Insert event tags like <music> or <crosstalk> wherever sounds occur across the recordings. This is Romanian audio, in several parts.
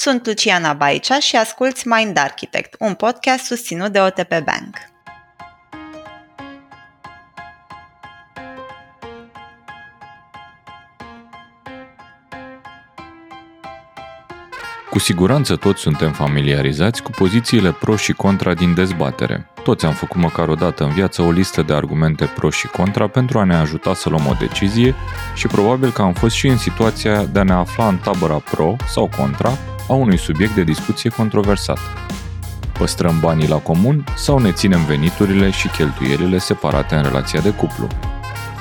Sunt Luciana Baicea și asculți Mind Architect, un podcast susținut de OTP Bank. Cu siguranță toți suntem familiarizați cu pozițiile pro și contra din dezbatere. Toți am făcut măcar o dată în viață o listă de argumente pro și contra pentru a ne ajuta să luăm o decizie și probabil că am fost și în situația de a ne afla în tabăra pro sau contra a unui subiect de discuție controversat. Păstrăm banii la comun sau ne ținem veniturile și cheltuielile separate în relația de cuplu?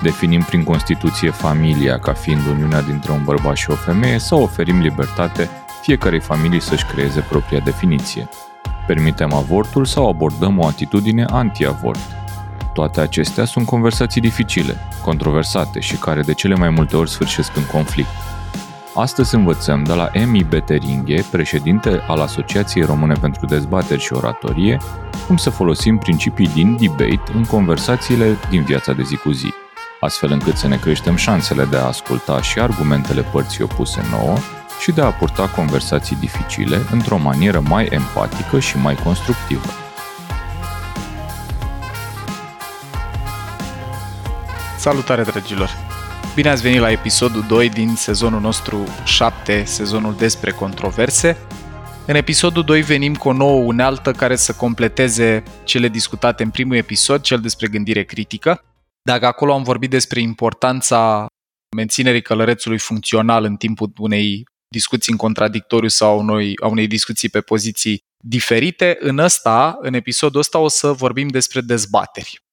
Definim prin Constituție familia ca fiind uniunea dintre un bărbat și o femeie sau oferim libertate fiecarei familii să-și creeze propria definiție. Permitem avortul sau abordăm o atitudine anti-avort. Toate acestea sunt conversații dificile, controversate și care de cele mai multe ori sfârșesc în conflict. Astăzi învățăm de la Emi Beteringhe, președinte al Asociației Române pentru Dezbateri și Oratorie, cum să folosim principii din debate în conversațiile din viața de zi cu zi, astfel încât să ne creștem șansele de a asculta și argumentele părții opuse nouă și de a purta conversații dificile într-o manieră mai empatică și mai constructivă. Salutare, dragilor! Bine ați venit la episodul 2 din sezonul nostru 7, sezonul despre controverse. În episodul 2 venim cu o nouă unealtă care să completeze cele discutate în primul episod, cel despre gândire critică. Dacă acolo am vorbit despre importanța menținerii călărețului funcțional în timpul unei discuții în contradictoriu sau unei, a unei discuții pe poziții diferite, în ăsta, în episodul ăsta, o să vorbim despre dezbateri.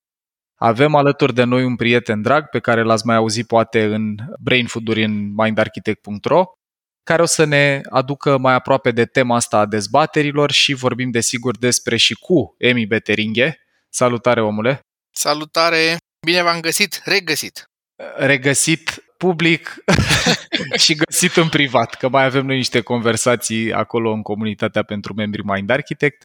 Avem alături de noi un prieten drag pe care l-ați mai auzit poate în brainfood-uri în mindarchitect.ro care o să ne aducă mai aproape de tema asta a dezbaterilor și vorbim desigur despre și cu Emi Beteringhe. Salutare, omule! Salutare! Bine v-am găsit, regăsit! Regăsit public <laughs> și găsit în privat, că mai avem noi niște conversații acolo în comunitatea pentru membrii Mind Architect.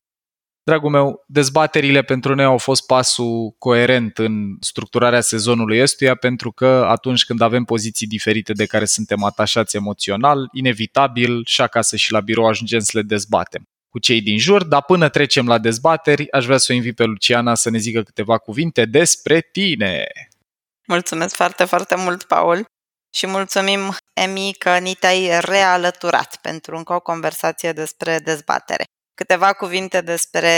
Dragul meu, dezbaterile pentru noi au fost pasul coerent în structurarea sezonului ăstuia, pentru că atunci când avem poziții diferite de care suntem atașați emoțional, inevitabil și acasă și la birou ajungem să le dezbatem cu cei din jur, dar până trecem la dezbateri, aș vrea să o invit pe Luciana să ne zică câteva cuvinte despre tine. Mulțumesc foarte, foarte mult, Paul și mulțumim, Emi, că ni te-ai realăturat pentru încă o conversație despre dezbatere. Câteva cuvinte despre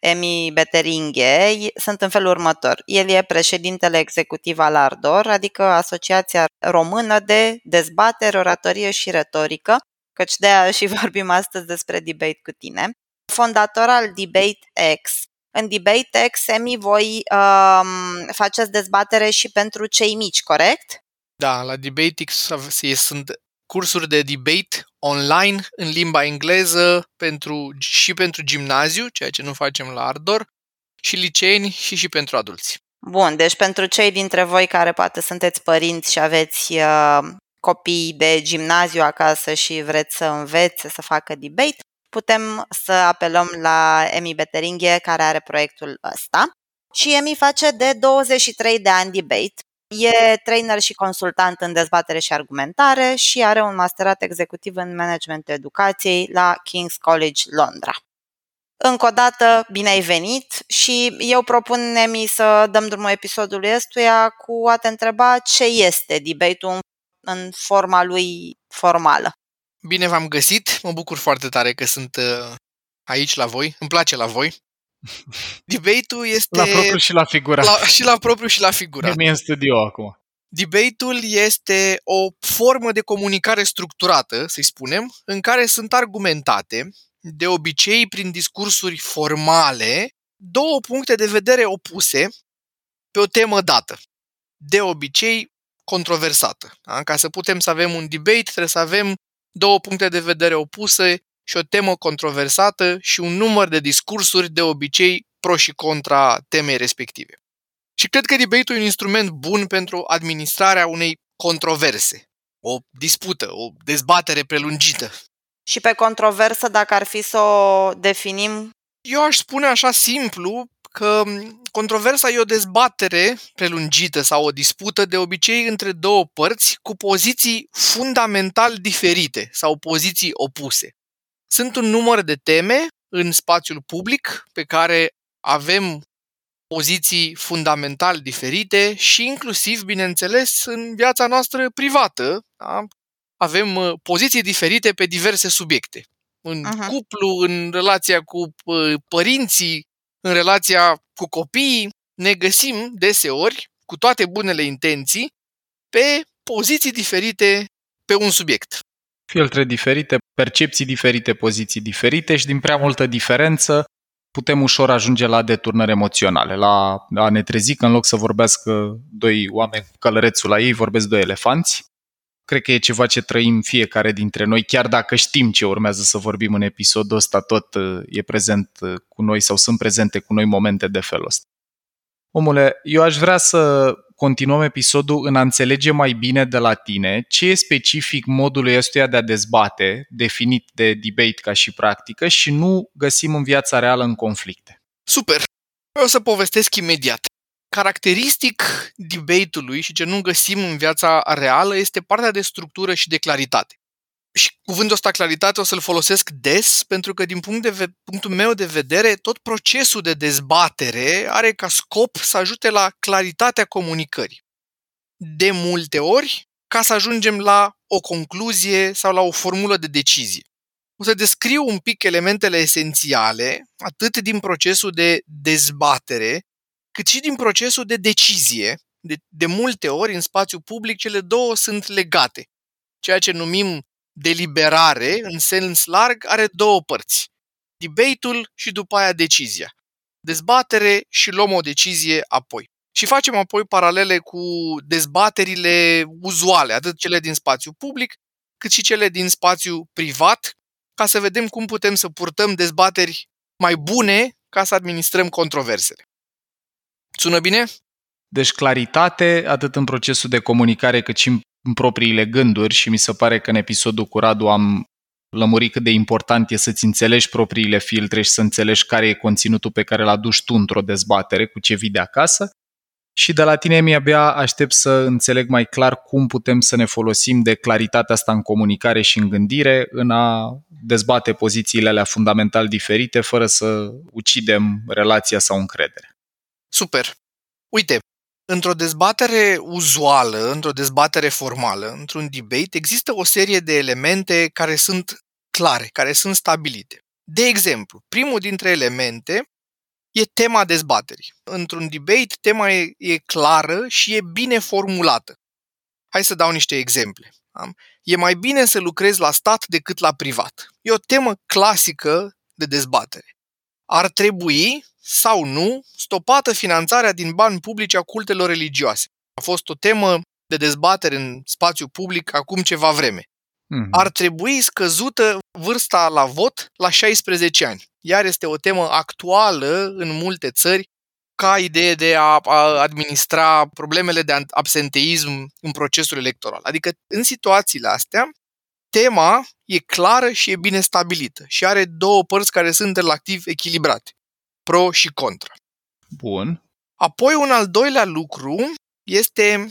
Emi Beteringhe sunt în felul următor. El e președintele executiv al Ardor, adică Asociația Română de Dezbatere, Oratorie și Retorică, căci de aia <laughs> și vorbim astăzi despre debate cu tine. Fondator al Debate X. În Debate X, Emi, voi um, faceți dezbatere și pentru cei mici, corect? Da, la DebateX sunt cursuri de debate online în limba engleză pentru, și pentru gimnaziu, ceea ce nu facem la Ardor, și liceeni și și pentru adulți. Bun, deci pentru cei dintre voi care poate sunteți părinți și aveți uh, copii de gimnaziu acasă și vreți să învețe să facă debate, putem să apelăm la Emi Beteringhe care are proiectul ăsta. Și Emi face de 23 de ani debate E trainer și consultant în dezbatere și argumentare și are un masterat executiv în management educației la King's College Londra. Încă o dată, bine ai venit și eu propun, Nemi, să dăm drumul episodului ăstuia cu a te întreba ce este debate-ul în forma lui formală. Bine v-am găsit, mă bucur foarte tare că sunt uh, aici la voi, îmi place la voi. Debate-ul este... La propriu și la figurat. La, și la propriu și la figurat. Mi în studio acum. Debate-ul este o formă de comunicare structurată, să-i spunem, în care sunt argumentate, de obicei prin discursuri formale, două puncte de vedere opuse pe o temă dată. De obicei controversată. Da? Ca să putem să avem un debate, trebuie să avem două puncte de vedere opuse și o temă controversată și un număr de discursuri de obicei pro și contra temei respective. Și cred că debate-ul e un instrument bun pentru administrarea unei controverse, o dispută, o dezbatere prelungită. Și pe controversă, dacă ar fi să o definim? Eu aș spune așa simplu că controversa e o dezbatere prelungită sau o dispută de obicei între două părți cu poziții fundamental diferite sau poziții opuse. Sunt un număr de teme în spațiul public pe care avem poziții fundamental diferite și inclusiv, bineînțeles, în viața noastră privată. Da? Avem uh, poziții diferite pe diverse subiecte. În uh-huh. cuplu, în relația cu uh, părinții, în relația cu copiii, ne găsim deseori, cu toate bunele intenții, pe poziții diferite pe un subiect. Filtre diferite, percepții diferite, poziții diferite și din prea multă diferență putem ușor ajunge la deturnări emoționale, la a ne trezi că în loc să vorbească doi oameni cu călărețul la ei, vorbesc doi elefanți. Cred că e ceva ce trăim fiecare dintre noi, chiar dacă știm ce urmează să vorbim în episodul ăsta, tot uh, e prezent uh, cu noi sau sunt prezente cu noi momente de felul ăsta. Omule, eu aș vrea să continuăm episodul în a înțelege mai bine de la tine ce e specific modului ăstuia de a dezbate, definit de debate ca și practică, și nu găsim în viața reală în conflicte. Super! O să povestesc imediat. Caracteristic debate-ului și ce nu găsim în viața reală este partea de structură și de claritate. Și cuvântul ăsta claritate o să-l folosesc des pentru că din punct de ve- punctul meu de vedere tot procesul de dezbatere are ca scop să ajute la claritatea comunicării. De multe ori ca să ajungem la o concluzie sau la o formulă de decizie. O să descriu un pic elementele esențiale, atât din procesul de dezbatere, cât și din procesul de decizie. De, de multe ori, în spațiu public, cele două sunt legate. Ceea ce numim deliberare, în sens larg, are două părți. Debate-ul și după aia decizia. Dezbatere și luăm o decizie apoi. Și facem apoi paralele cu dezbaterile uzuale, atât cele din spațiu public, cât și cele din spațiu privat, ca să vedem cum putem să purtăm dezbateri mai bune ca să administrăm controversele. Sună bine? Deci claritate, atât în procesul de comunicare, cât și în în propriile gânduri și mi se pare că în episodul cu Radu am lămurit cât de important e să-ți înțelegi propriile filtre și să înțelegi care e conținutul pe care l aduci tu într-o dezbatere cu ce vii de acasă. Și de la tine mi-abia aștept să înțeleg mai clar cum putem să ne folosim de claritatea asta în comunicare și în gândire în a dezbate pozițiile alea fundamental diferite fără să ucidem relația sau încredere. Super! Uite, Într-o dezbatere uzuală, într-o dezbatere formală, într-un debate, există o serie de elemente care sunt clare, care sunt stabilite. De exemplu, primul dintre elemente e tema dezbaterii. Într-un debate, tema e, e clară și e bine formulată. Hai să dau niște exemple. E mai bine să lucrezi la stat decât la privat. E o temă clasică de dezbatere. Ar trebui sau nu stopată finanțarea din bani publici a cultelor religioase. A fost o temă de dezbatere în spațiu public acum ceva vreme. Mm-hmm. Ar trebui scăzută vârsta la vot la 16 ani. Iar este o temă actuală în multe țări ca idee de a administra problemele de absenteism în procesul electoral. Adică în situațiile astea, tema e clară și e bine stabilită și are două părți care sunt relativ echilibrate pro și contra. Bun. Apoi un al doilea lucru este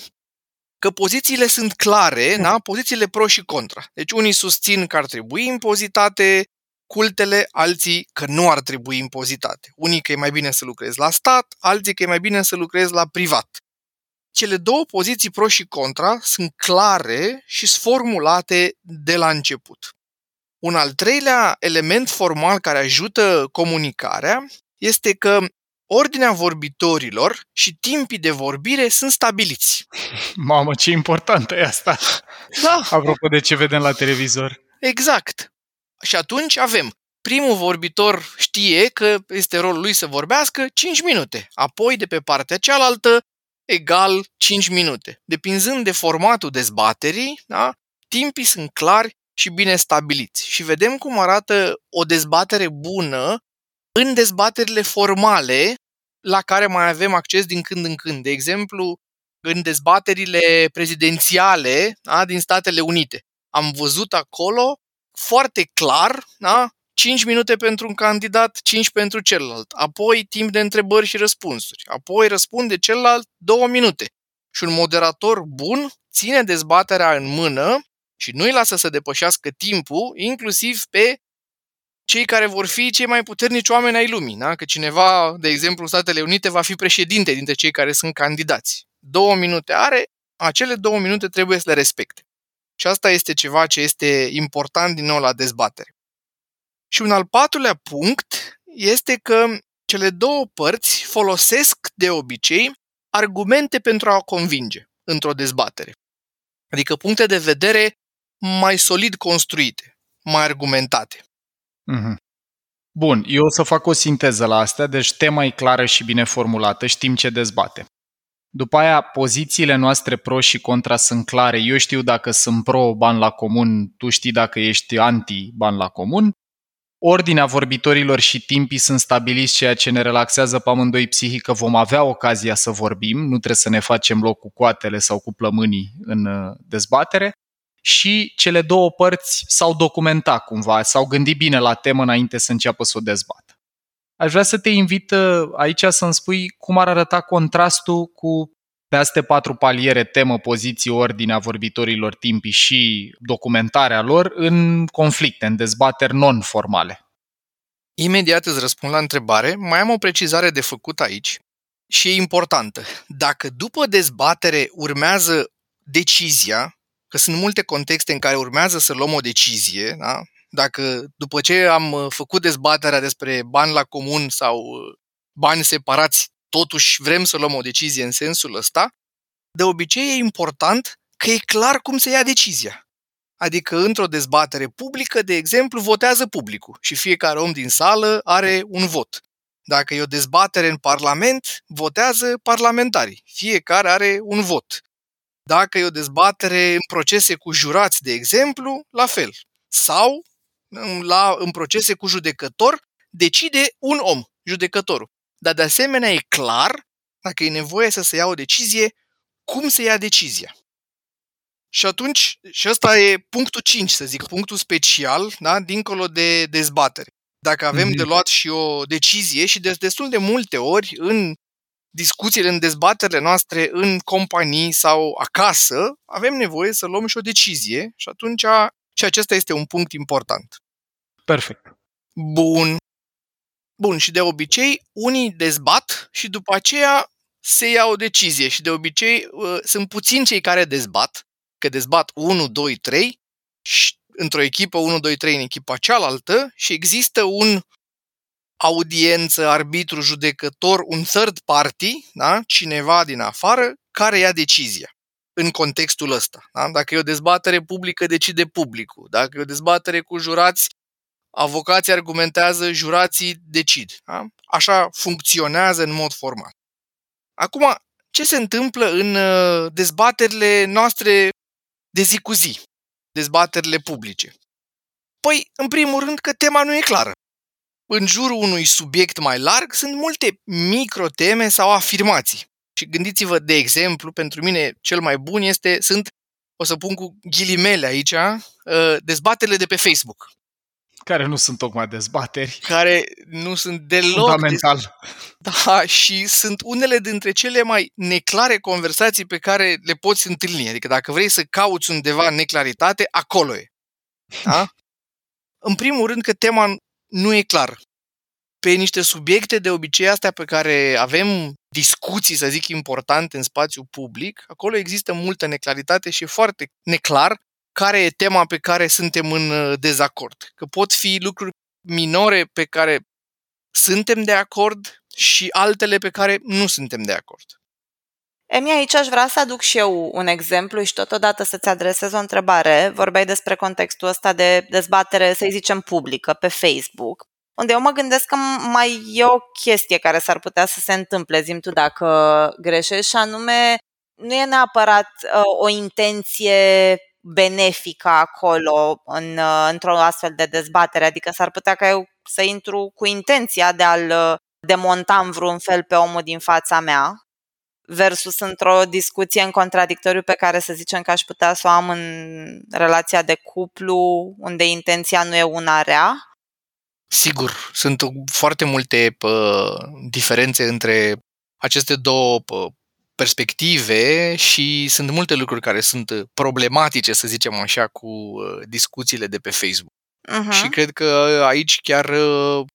că pozițiile sunt clare, da? pozițiile pro și contra. Deci unii susțin că ar trebui impozitate cultele, alții că nu ar trebui impozitate. Unii că e mai bine să lucrezi la stat, alții că e mai bine să lucrezi la privat. Cele două poziții pro și contra sunt clare și sunt formulate de la început. Un al treilea element formal care ajută comunicarea este că ordinea vorbitorilor și timpii de vorbire sunt stabiliți. <laughs> Mamă, ce importantă e asta! Da. Apropo de ce vedem la televizor. Exact. Și atunci avem primul vorbitor știe că este rolul lui să vorbească 5 minute, apoi de pe partea cealaltă egal 5 minute. Depinzând de formatul dezbaterii, da, timpii sunt clari și bine stabiliți. Și vedem cum arată o dezbatere bună în dezbaterile formale la care mai avem acces din când în când. De exemplu, în dezbaterile prezidențiale da, din Statele Unite. Am văzut acolo foarte clar, da, 5 minute pentru un candidat, 5 pentru celălalt. Apoi timp de întrebări și răspunsuri. Apoi răspunde celălalt 2 minute. Și un moderator bun ține dezbaterea în mână și nu-i lasă să depășească timpul, inclusiv pe cei care vor fi cei mai puternici oameni ai lumii. Da? Că cineva, de exemplu, în Statele Unite va fi președinte dintre cei care sunt candidați. Două minute are, acele două minute trebuie să le respecte. Și asta este ceva ce este important din nou la dezbatere. Și un al patrulea punct este că cele două părți folosesc de obicei argumente pentru a o convinge într-o dezbatere. Adică puncte de vedere mai solid construite, mai argumentate. Mm-hmm. Bun, eu o să fac o sinteză la astea, deci tema e clară și bine formulată, știm ce dezbate. După aia, pozițiile noastre pro și contra sunt clare. Eu știu dacă sunt pro ban la comun, tu știi dacă ești anti ban la comun. Ordinea vorbitorilor și timpii sunt stabiliți, ceea ce ne relaxează pe amândoi psihic că vom avea ocazia să vorbim, nu trebuie să ne facem loc cu coatele sau cu plămânii în uh, dezbatere. Și cele două părți s-au documentat cumva, s-au gândit bine la temă înainte să înceapă să o dezbată. Aș vrea să te invit uh, aici să-mi spui cum ar arăta contrastul cu peste patru paliere, temă, poziție, ordinea vorbitorilor timpii și documentarea lor în conflicte, în dezbateri non-formale. Imediat îți răspund la întrebare. Mai am o precizare de făcut aici și e importantă. Dacă după dezbatere urmează decizia, că sunt multe contexte în care urmează să luăm o decizie, da? dacă după ce am făcut dezbaterea despre bani la comun sau bani separați totuși vrem să luăm o decizie în sensul ăsta, de obicei e important că e clar cum se ia decizia. Adică într-o dezbatere publică, de exemplu, votează publicul și fiecare om din sală are un vot. Dacă e o dezbatere în Parlament, votează parlamentarii. Fiecare are un vot. Dacă e o dezbatere în procese cu jurați, de exemplu, la fel. Sau la, în procese cu judecător, decide un om, judecătorul dar de asemenea e clar, dacă e nevoie să se ia o decizie, cum se ia decizia. Și atunci, și ăsta e punctul 5, să zic, punctul special, da? dincolo de dezbatere. Dacă avem mm-hmm. de luat și o decizie și de destul de multe ori în discuțiile, în dezbaterile noastre, în companii sau acasă, avem nevoie să luăm și o decizie și atunci și acesta este un punct important. Perfect. Bun. Bun, și de obicei unii dezbat și după aceea se ia o decizie și de obicei uh, sunt puțini cei care dezbat, că dezbat 1, 2, 3 și într-o echipă 1, 2, 3 în echipa cealaltă și există un audiență, arbitru, judecător, un third party, da? cineva din afară, care ia decizia în contextul ăsta. Da? Dacă e o dezbatere publică, decide publicul. Dacă e o dezbatere cu jurați, avocații argumentează, jurații decid. Da? Așa funcționează în mod formal. Acum, ce se întâmplă în uh, dezbaterile noastre de zi cu zi, dezbaterile publice? Păi, în primul rând că tema nu e clară. În jurul unui subiect mai larg sunt multe microteme sau afirmații. Și gândiți-vă, de exemplu, pentru mine cel mai bun este, sunt, o să pun cu ghilimele aici, uh, dezbaterile de pe Facebook. Care nu sunt tocmai dezbateri. Care nu sunt deloc... Fundamental. Des... <laughs> Da, și sunt unele dintre cele mai neclare conversații pe care le poți întâlni. Adică dacă vrei să cauți undeva neclaritate, acolo e. Da? <laughs> În primul rând că tema nu e clară. Pe niște subiecte de obicei astea pe care avem discuții, să zic, importante în spațiu public, acolo există multă neclaritate și e foarte neclar care e tema pe care suntem în uh, dezacord. Că pot fi lucruri minore pe care suntem de acord și altele pe care nu suntem de acord. Emi, aici aș vrea să aduc și eu un exemplu și totodată să-ți adresez o întrebare. Vorbeai despre contextul ăsta de dezbatere, să zicem, publică pe Facebook, unde eu mă gândesc că mai e o chestie care s-ar putea să se întâmple, zim tu dacă greșești, și anume nu e neapărat uh, o intenție benefică acolo în, uh, într-o astfel de dezbatere. Adică s-ar putea ca eu să intru cu intenția de a-l uh, demonta în vreun fel pe omul din fața mea versus într-o discuție în contradictoriu pe care să zicem că aș putea să o am în relația de cuplu unde intenția nu e una rea. Sigur, sunt foarte multe pă, diferențe între aceste două pă, perspective și sunt multe lucruri care sunt problematice, să zicem așa, cu uh, discuțiile de pe Facebook. Uh-huh. Și cred că aici chiar uh,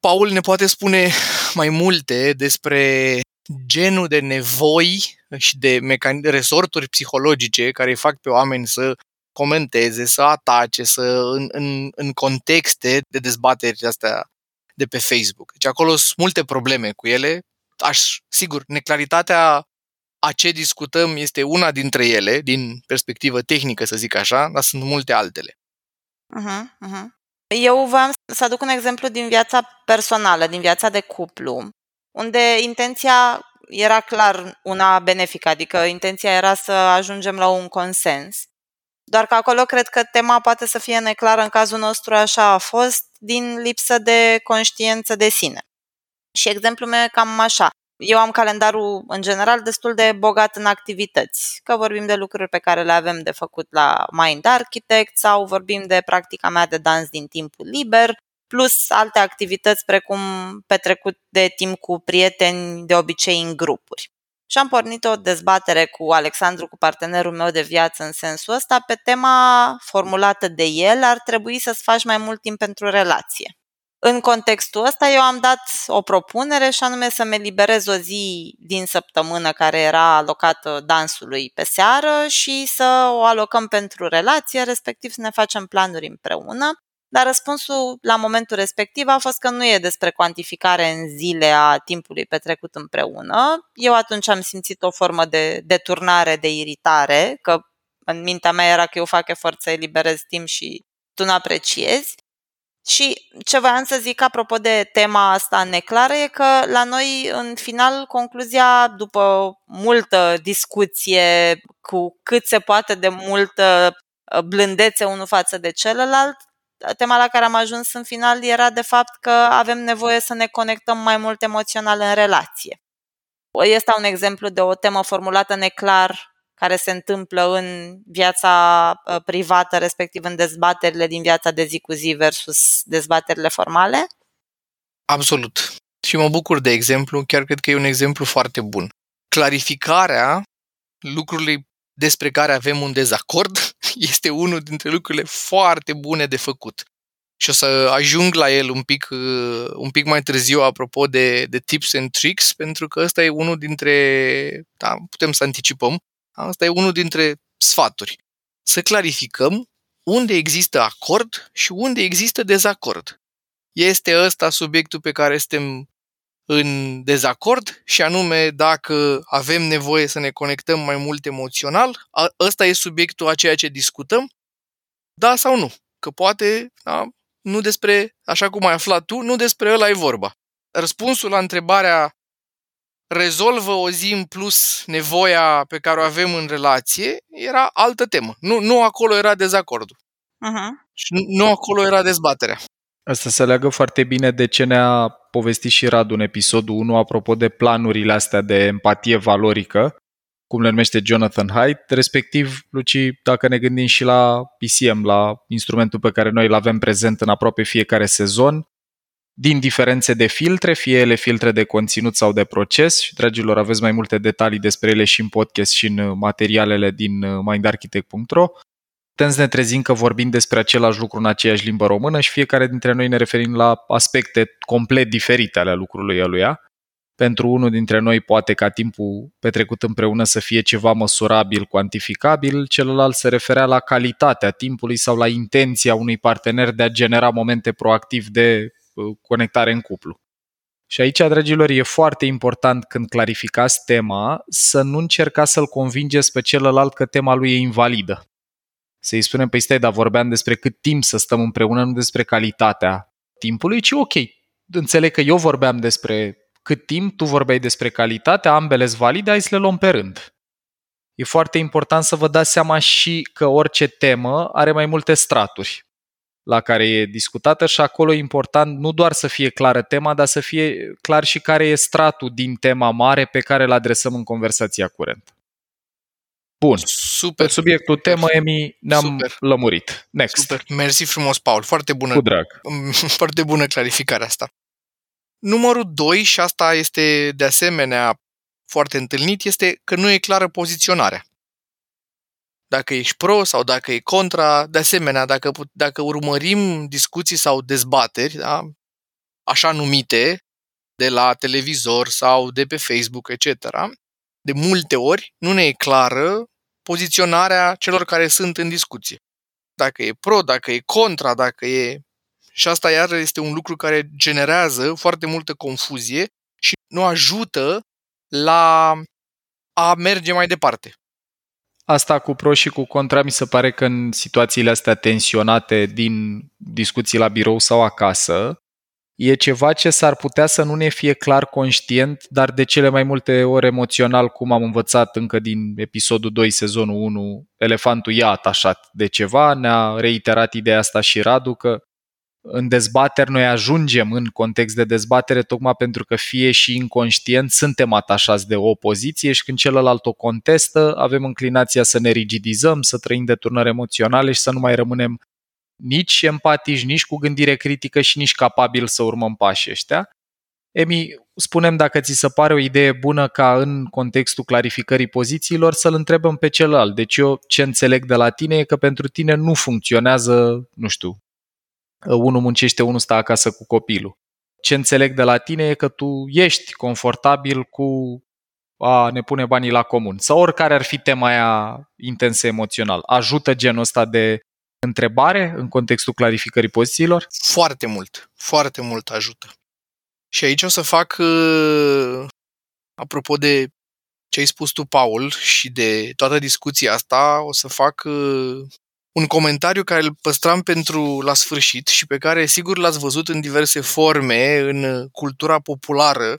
Paul ne poate spune mai multe despre genul de nevoi și de mecan- resorturi psihologice care îi fac pe oameni să comenteze, să atace, să în, în, în contexte de dezbateri astea de pe Facebook. Deci acolo sunt multe probleme cu ele. Aș, sigur, neclaritatea a ce discutăm este una dintre ele, din perspectivă tehnică, să zic așa, dar sunt multe altele. Uh-huh, uh-huh. Eu voiam să aduc un exemplu din viața personală, din viața de cuplu, unde intenția era clar una benefică, adică intenția era să ajungem la un consens. Doar că acolo cred că tema poate să fie neclară, în cazul nostru așa a fost, din lipsă de conștiință de sine. Și exemplul meu e cam așa. Eu am calendarul, în general, destul de bogat în activități, că vorbim de lucruri pe care le avem de făcut la Mind Architect sau vorbim de practica mea de dans din timpul liber, plus alte activități precum petrecut de timp cu prieteni, de obicei în grupuri. Și am pornit o dezbatere cu Alexandru, cu partenerul meu de viață în sensul ăsta, pe tema formulată de el, ar trebui să-ți faci mai mult timp pentru relație. În contextul ăsta eu am dat o propunere și anume să-mi eliberez o zi din săptămână care era alocată dansului pe seară și să o alocăm pentru relație, respectiv să ne facem planuri împreună. Dar răspunsul la momentul respectiv a fost că nu e despre cuantificare în zile a timpului petrecut împreună. Eu atunci am simțit o formă de deturnare, de iritare, că în mintea mea era că eu fac efort să eliberez timp și tu nu apreciezi. Și ce voiam să zic apropo de tema asta neclară e că la noi, în final, concluzia, după multă discuție, cu cât se poate de multă uh, blândețe unul față de celălalt, tema la care am ajuns în final era de fapt că avem nevoie să ne conectăm mai mult emoțional în relație. Este un exemplu de o temă formulată neclar care se întâmplă în viața ă, privată, respectiv în dezbaterile din viața de zi cu zi versus dezbaterile formale? Absolut. Și mă bucur de exemplu, chiar cred că e un exemplu foarte bun. Clarificarea lucrurilor despre care avem un dezacord <laughs> este unul dintre lucrurile foarte bune de făcut. Și o să ajung la el un pic, uh, un pic mai târziu apropo de, de tips and tricks, pentru că ăsta e unul dintre, da, putem să anticipăm, asta e unul dintre sfaturi. Să clarificăm unde există acord și unde există dezacord. Este ăsta subiectul pe care suntem în dezacord și anume dacă avem nevoie să ne conectăm mai mult emoțional, ăsta e subiectul a ceea ce discutăm, da sau nu. Că poate, da, nu despre, așa cum ai aflat tu, nu despre ăla e vorba. Răspunsul la întrebarea rezolvă o zi în plus nevoia pe care o avem în relație era altă temă. Nu, nu acolo era dezacordul. Uh-huh. Și nu acolo era dezbaterea. Asta se leagă foarte bine de ce ne-a povestit și Radu în episodul 1 apropo de planurile astea de empatie valorică, cum le numește Jonathan Haidt, respectiv, Luci, dacă ne gândim și la PCM, la instrumentul pe care noi îl avem prezent în aproape fiecare sezon, din diferențe de filtre, fie ele filtre de conținut sau de proces, și dragilor, aveți mai multe detalii despre ele și în podcast și în materialele din mindarchitect.ro, putem să ne trezim că vorbim despre același lucru în aceeași limbă română și fiecare dintre noi ne referim la aspecte complet diferite ale lucrului aluia. Pentru unul dintre noi poate ca timpul petrecut împreună să fie ceva măsurabil, cuantificabil, celălalt se referea la calitatea timpului sau la intenția unui partener de a genera momente proactiv de uh, conectare în cuplu. Și aici, dragilor, e foarte important când clarificați tema să nu încercați să-l convingeți pe celălalt că tema lui e invalidă să-i spunem, păi stai, dar vorbeam despre cât timp să stăm împreună, nu despre calitatea timpului, ci ok, înțeleg că eu vorbeam despre cât timp, tu vorbeai despre calitatea, ambele sunt valide, hai să le luăm pe rând. E foarte important să vă dați seama și că orice temă are mai multe straturi la care e discutată și acolo e important nu doar să fie clară tema, dar să fie clar și care e stratul din tema mare pe care îl adresăm în conversația curentă. Bun. Super. Pe subiectul temă, Emi, ne-am Super. lămurit. Next. Super. Mersi frumos, Paul. Foarte bună. Cu drag. <laughs> Foarte bună clarificarea asta. Numărul 2, și asta este de asemenea foarte întâlnit, este că nu e clară poziționarea. dacă ești pro sau dacă e contra. De asemenea, dacă, dacă urmărim discuții sau dezbateri, da, așa numite, de la televizor sau de pe Facebook, etc., de multe ori nu ne e clară poziționarea celor care sunt în discuție. Dacă e pro, dacă e contra, dacă e... Și asta iar este un lucru care generează foarte multă confuzie și nu ajută la a merge mai departe. Asta cu pro și cu contra mi se pare că în situațiile astea tensionate din discuții la birou sau acasă, e ceva ce s-ar putea să nu ne fie clar conștient, dar de cele mai multe ori emoțional, cum am învățat încă din episodul 2, sezonul 1, elefantul e atașat de ceva, ne-a reiterat ideea asta și Radu că în dezbateri noi ajungem în context de dezbatere tocmai pentru că fie și inconștient suntem atașați de o poziție și când celălalt o contestă, avem înclinația să ne rigidizăm, să trăim de turnări emoționale și să nu mai rămânem nici empatici, nici cu gândire critică și nici capabil să urmăm pașii ăștia. Emi, spunem dacă ți se pare o idee bună ca în contextul clarificării pozițiilor să-l întrebăm pe celălalt. Deci eu ce înțeleg de la tine e că pentru tine nu funcționează, nu știu, unul muncește, unul stă acasă cu copilul. Ce înțeleg de la tine e că tu ești confortabil cu a ne pune banii la comun. Sau oricare ar fi tema aia intensă emoțional. Ajută genul ăsta de întrebare în contextul clarificării pozițiilor? Foarte mult, foarte mult ajută. Și aici o să fac, uh, apropo de ce ai spus tu, Paul, și de toată discuția asta, o să fac uh, un comentariu care îl păstram pentru la sfârșit și pe care sigur l-ați văzut în diverse forme în cultura populară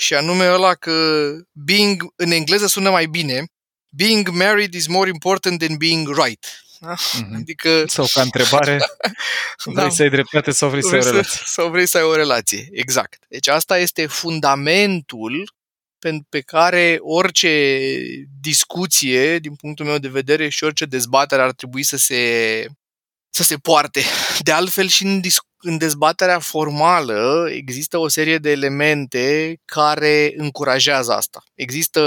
și anume ăla că being, în engleză sună mai bine, being married is more important than being right. Da? Mm-hmm. Adică... Sau ca întrebare, <laughs> vrei da. să ai dreptate sau vrei, vrei să ai o relație? Sau vrei să ai o relație, exact. Deci asta este fundamentul pe care orice discuție, din punctul meu de vedere, și orice dezbatere ar trebui să se, să se poarte. De altfel, și în, dis- în dezbaterea formală există o serie de elemente care încurajează asta. Există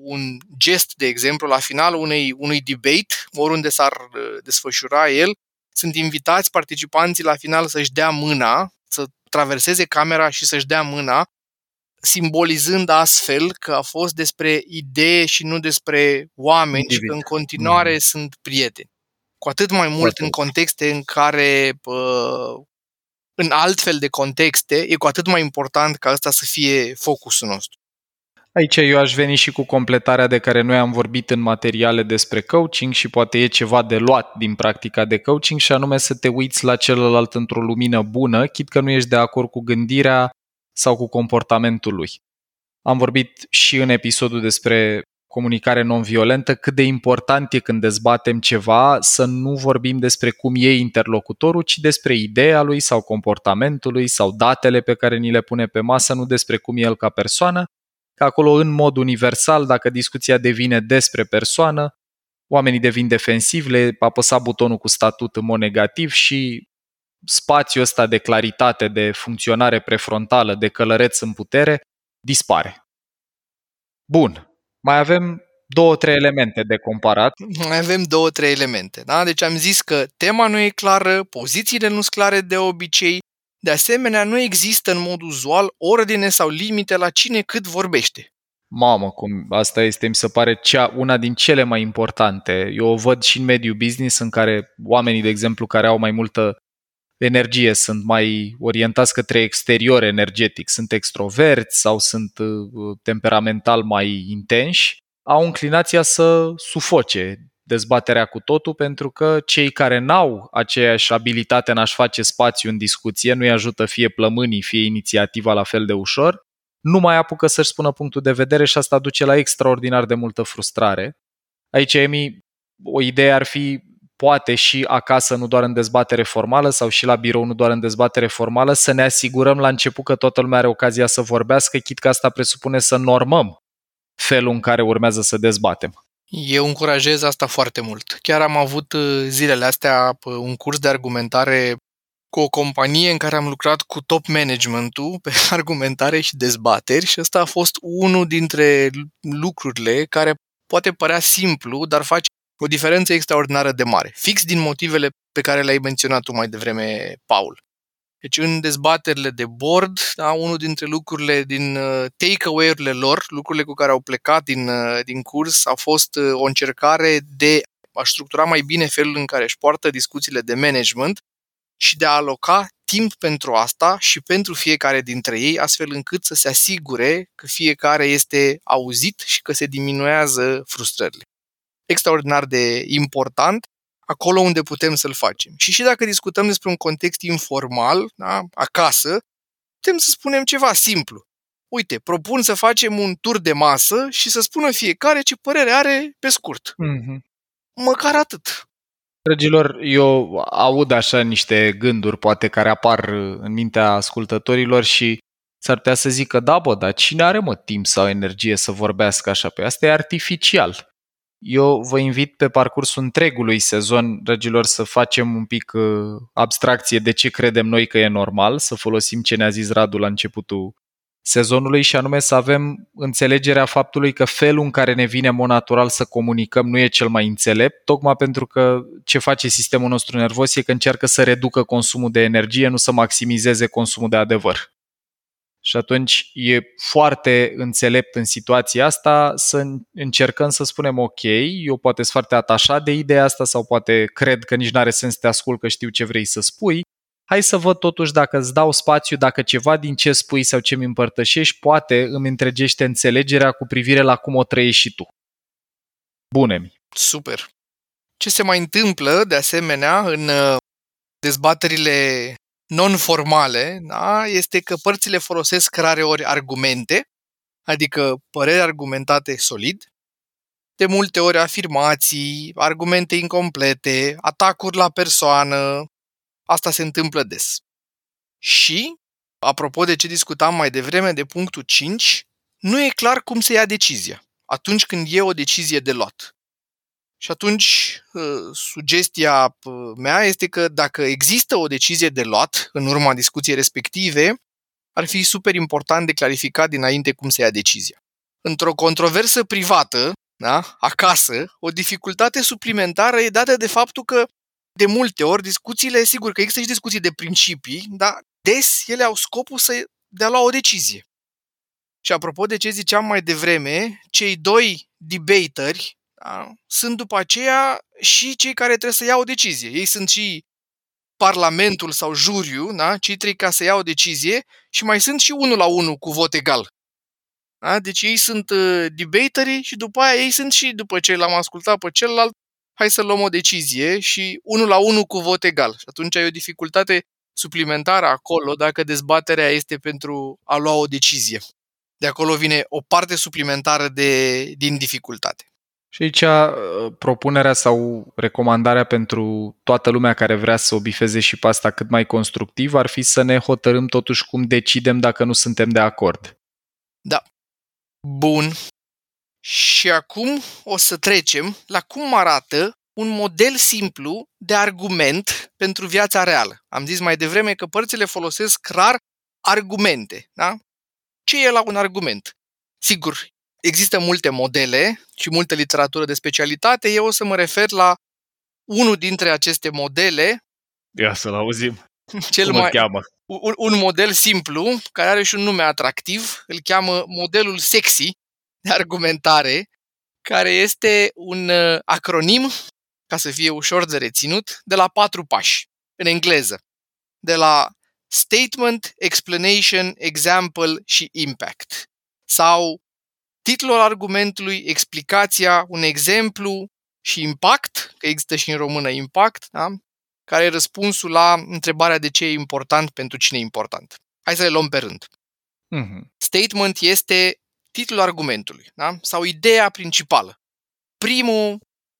un gest, de exemplu, la finalul unei, unui debate, oriunde s-ar uh, desfășura el, sunt invitați participanții la final să-și dea mâna, să traverseze camera și să-și dea mâna simbolizând astfel că a fost despre idee și nu despre oameni Individ. și că în continuare mm. sunt prieteni. Cu atât mai mult Poate. în contexte în care, în altfel de contexte, e cu atât mai important ca ăsta să fie focusul nostru. Aici eu aș veni și cu completarea de care noi am vorbit în materiale despre coaching și poate e ceva de luat din practica de coaching și anume să te uiți la celălalt într-o lumină bună, chit că nu ești de acord cu gândirea sau cu comportamentul lui. Am vorbit și în episodul despre comunicare non-violentă, cât de important e când dezbatem ceva să nu vorbim despre cum e interlocutorul, ci despre ideea lui sau comportamentul lui sau datele pe care ni le pune pe masă, nu despre cum e el ca persoană, că acolo în mod universal, dacă discuția devine despre persoană, oamenii devin defensivi, le apăsa butonul cu statut în mod negativ și spațiul ăsta de claritate, de funcționare prefrontală, de călăreț în putere, dispare. Bun. Mai avem două, trei elemente de comparat. Mai avem două, trei elemente. Da? Deci am zis că tema nu e clară, pozițiile nu sunt clare de obicei, de asemenea, nu există în mod uzual ordine sau limite la cine cât vorbește. Mamă, cum asta este, mi se pare cea, una din cele mai importante. Eu o văd și în mediul business în care oamenii, de exemplu, care au mai multă energie, sunt mai orientați către exterior energetic, sunt extroverți sau sunt uh, temperamental mai intenși, au inclinația să sufoce dezbaterea cu totul pentru că cei care n-au aceeași abilitate în a-și face spațiu în discuție, nu-i ajută fie plămânii, fie inițiativa la fel de ușor, nu mai apucă să-și spună punctul de vedere și asta duce la extraordinar de multă frustrare. Aici, Emi, o idee ar fi poate și acasă, nu doar în dezbatere formală sau și la birou, nu doar în dezbatere formală, să ne asigurăm la început că toată lumea are ocazia să vorbească, chit că asta presupune să normăm felul în care urmează să dezbatem. Eu încurajez asta foarte mult. Chiar am avut uh, zilele astea uh, un curs de argumentare cu o companie în care am lucrat cu top managementul pe <laughs> argumentare și dezbateri și ăsta a fost unul dintre lucrurile care poate părea simplu, dar face O diferență extraordinară de mare, fix din motivele pe care le-ai menționat tu mai devreme, Paul. Deci în dezbaterile de board, da, unul dintre lucrurile din uh, take-away-urile lor, lucrurile cu care au plecat din, uh, din curs, a fost uh, o încercare de a structura mai bine felul în care își poartă discuțiile de management și de a aloca timp pentru asta și pentru fiecare dintre ei, astfel încât să se asigure că fiecare este auzit și că se diminuează frustrările. Extraordinar de important acolo unde putem să-l facem. Și și dacă discutăm despre un context informal, da, acasă, putem să spunem ceva simplu. Uite, propun să facem un tur de masă și să spună fiecare ce părere are pe scurt. Mm-hmm. Măcar atât. Dragilor, eu aud așa niște gânduri, poate, care apar în mintea ascultătorilor și s-ar putea să zică, da, bă, dar cine are, mă, timp sau energie să vorbească așa? Pe asta e artificial. Eu vă invit pe parcursul întregului sezon, dragilor, să facem un pic uh, abstracție de ce credem noi că e normal, să folosim ce ne-a zis Radu la începutul sezonului și anume să avem înțelegerea faptului că felul în care ne vine mod natural să comunicăm nu e cel mai înțelept, tocmai pentru că ce face sistemul nostru nervos e că încearcă să reducă consumul de energie, nu să maximizeze consumul de adevăr. Și atunci e foarte înțelept în situația asta să încercăm să spunem ok, eu poate sunt foarte atașat de ideea asta sau poate cred că nici nu are sens să te ascult că știu ce vrei să spui. Hai să văd totuși dacă îți dau spațiu, dacă ceva din ce spui sau ce mi împărtășești poate îmi întregește înțelegerea cu privire la cum o trăiești și tu. Bune-mi! Super! Ce se mai întâmplă, de asemenea, în uh, dezbaterile non-formale da, este că părțile folosesc rare ori argumente, adică păreri argumentate solid, de multe ori afirmații, argumente incomplete, atacuri la persoană. Asta se întâmplă des. Și, apropo de ce discutam mai devreme, de punctul 5, nu e clar cum se ia decizia atunci când e o decizie de luat. Și atunci, ă, sugestia mea este că dacă există o decizie de luat în urma discuției respective, ar fi super important de clarificat dinainte cum se ia decizia. Într-o controversă privată, da, acasă, o dificultate suplimentară e dată de faptul că de multe ori discuțiile, sigur că există și discuții de principii, dar des ele au scopul să, de a lua o decizie. Și apropo de ce ziceam mai devreme, cei doi debateri da? sunt după aceea și cei care trebuie să iau o decizie. Ei sunt și Parlamentul sau juriu, da? cei trei ca să iau o decizie și mai sunt și unul la unul cu vot egal. Da? Deci ei sunt uh, debaterii și după aia ei sunt și, după ce l-am ascultat pe celălalt, hai să luăm o decizie și unul la unul cu vot egal. Și atunci ai o dificultate suplimentară acolo dacă dezbaterea este pentru a lua o decizie. De acolo vine o parte suplimentară de, din dificultate. Și aici uh, propunerea sau recomandarea pentru toată lumea care vrea să o bifeze și pe asta cât mai constructiv ar fi să ne hotărâm totuși cum decidem dacă nu suntem de acord. Da. Bun. Și acum o să trecem la cum arată un model simplu de argument pentru viața reală. Am zis mai devreme că părțile folosesc rar argumente. Da? Ce e la un argument? Sigur, Există multe modele și multă literatură de specialitate. Eu o să mă refer la unul dintre aceste modele. Ia să-l auzim. <laughs> Cel Cum mai, cheamă? Un, un model simplu, care are și un nume atractiv. Îl cheamă modelul sexy de argumentare, care este un uh, acronim, ca să fie ușor de reținut, de la patru pași, în engleză. De la statement, explanation, example și impact. Sau titlul argumentului, explicația, un exemplu și impact, că există și în română impact, da? care e răspunsul la întrebarea de ce e important pentru cine e important. Hai să le luăm pe rând. Uh-huh. Statement este titlul argumentului da? sau ideea principală. Primul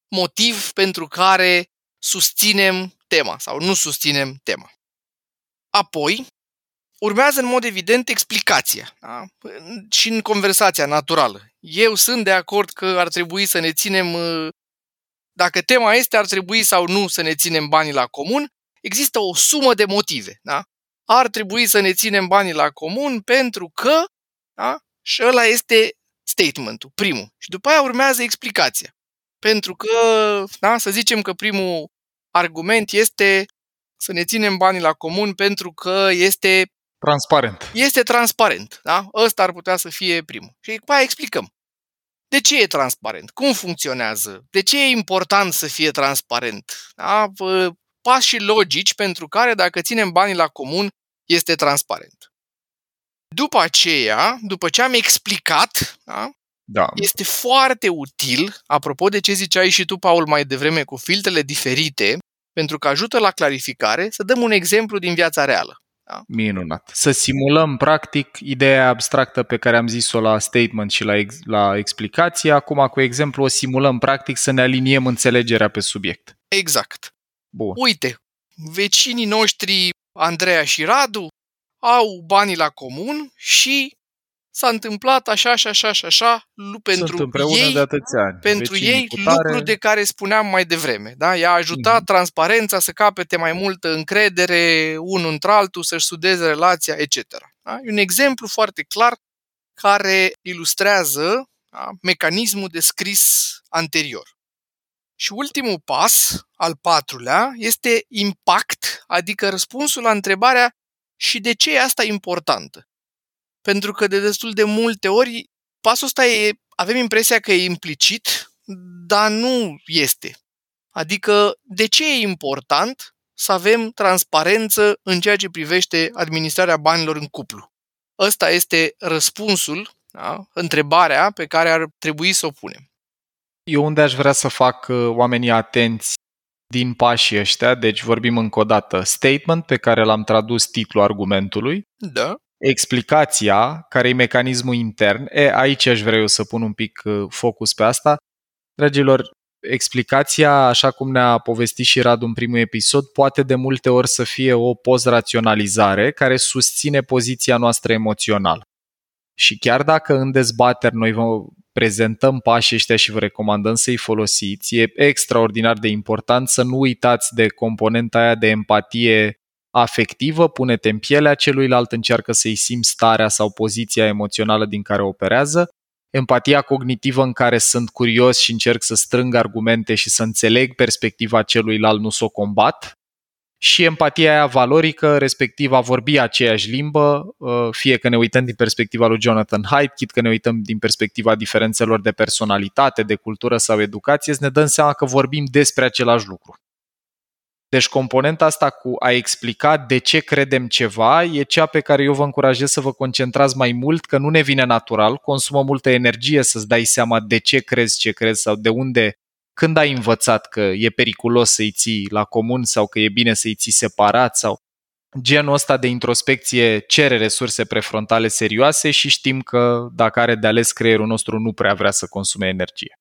motiv pentru care susținem tema sau nu susținem tema. Apoi, urmează în mod evident explicația da? și în conversația naturală. Eu sunt de acord că ar trebui să ne ținem, uh, dacă tema este ar trebui sau nu să ne ținem banii la comun, există o sumă de motive. Da? Ar trebui să ne ținem banii la comun pentru că, da? și ăla este statementul, primul. Și după aia urmează explicația. Pentru că, da, să zicem că primul argument este să ne ținem banii la comun pentru că este Transparent. este transparent. Da? Ăsta ar putea să fie primul. Și după aia explicăm. De ce e transparent? Cum funcționează? De ce e important să fie transparent? Da? Vă- Pașii logici pentru care, dacă ținem banii la comun, este transparent. După aceea, după ce am explicat, da? Da. este foarte util, apropo de ce ziceai și tu, Paul, mai devreme cu filtrele diferite, pentru că ajută la clarificare, să dăm un exemplu din viața reală. Minunat. Să simulăm, practic, ideea abstractă pe care am zis-o la statement și la, ex- la explicație. Acum, cu exemplu, o simulăm, practic, să ne aliniem înțelegerea pe subiect. Exact. Bun. Uite, vecinii noștri, Andreea și Radu, au banii la comun și s-a întâmplat așa și așa și așa lu- pentru Sunt împreună ei, de atâția ani. pentru Vecinii ei cu tare, lucru de care spuneam mai devreme. Da? I-a ajutat Mhm. transparența să capete mai multă încredere unul între altul, să-și sudeze relația, etc. Da? E un exemplu foarte clar care ilustrează da? mecanismul descris anterior. Și ultimul pas, al patrulea, este impact, adică răspunsul la întrebarea și de ce e asta importantă. Pentru că de destul de multe ori pasul ăsta e, avem impresia că e implicit, dar nu este. Adică de ce e important să avem transparență în ceea ce privește administrarea banilor în cuplu? Ăsta este răspunsul, da? întrebarea pe care ar trebui să o punem. Eu unde aș vrea să fac uh, oamenii atenți din pașii ăștia, deci vorbim încă o dată, statement pe care l-am tradus titlul argumentului, Da? Explicația, care e mecanismul intern, e, aici aș vrea eu să pun un pic uh, focus pe asta. Dragilor, explicația, așa cum ne-a povestit și Radu în primul episod, poate de multe ori să fie o post-raționalizare care susține poziția noastră emoțională. Și chiar dacă în dezbateri noi vă prezentăm pașii ăștia și vă recomandăm să-i folosiți, e extraordinar de important să nu uitați de componenta aia de empatie afectivă, pune-te în pielea celuilalt, încearcă să-i simți starea sau poziția emoțională din care operează, empatia cognitivă în care sunt curios și încerc să strâng argumente și să înțeleg perspectiva celuilalt, nu să o combat, și empatia aia valorică, respectiv a vorbi aceeași limbă, uh, fie că ne uităm din perspectiva lui Jonathan Haidt, chit că ne uităm din perspectiva diferențelor de personalitate, de cultură sau educație, să ne dăm seama că vorbim despre același lucru. Deci componenta asta cu a explica de ce credem ceva e cea pe care eu vă încurajez să vă concentrați mai mult, că nu ne vine natural, consumă multă energie să-ți dai seama de ce crezi ce crezi sau de unde, când ai învățat că e periculos să-i ții la comun sau că e bine să-i ții separat sau genul ăsta de introspecție cere resurse prefrontale serioase și știm că dacă are de ales creierul nostru nu prea vrea să consume energie.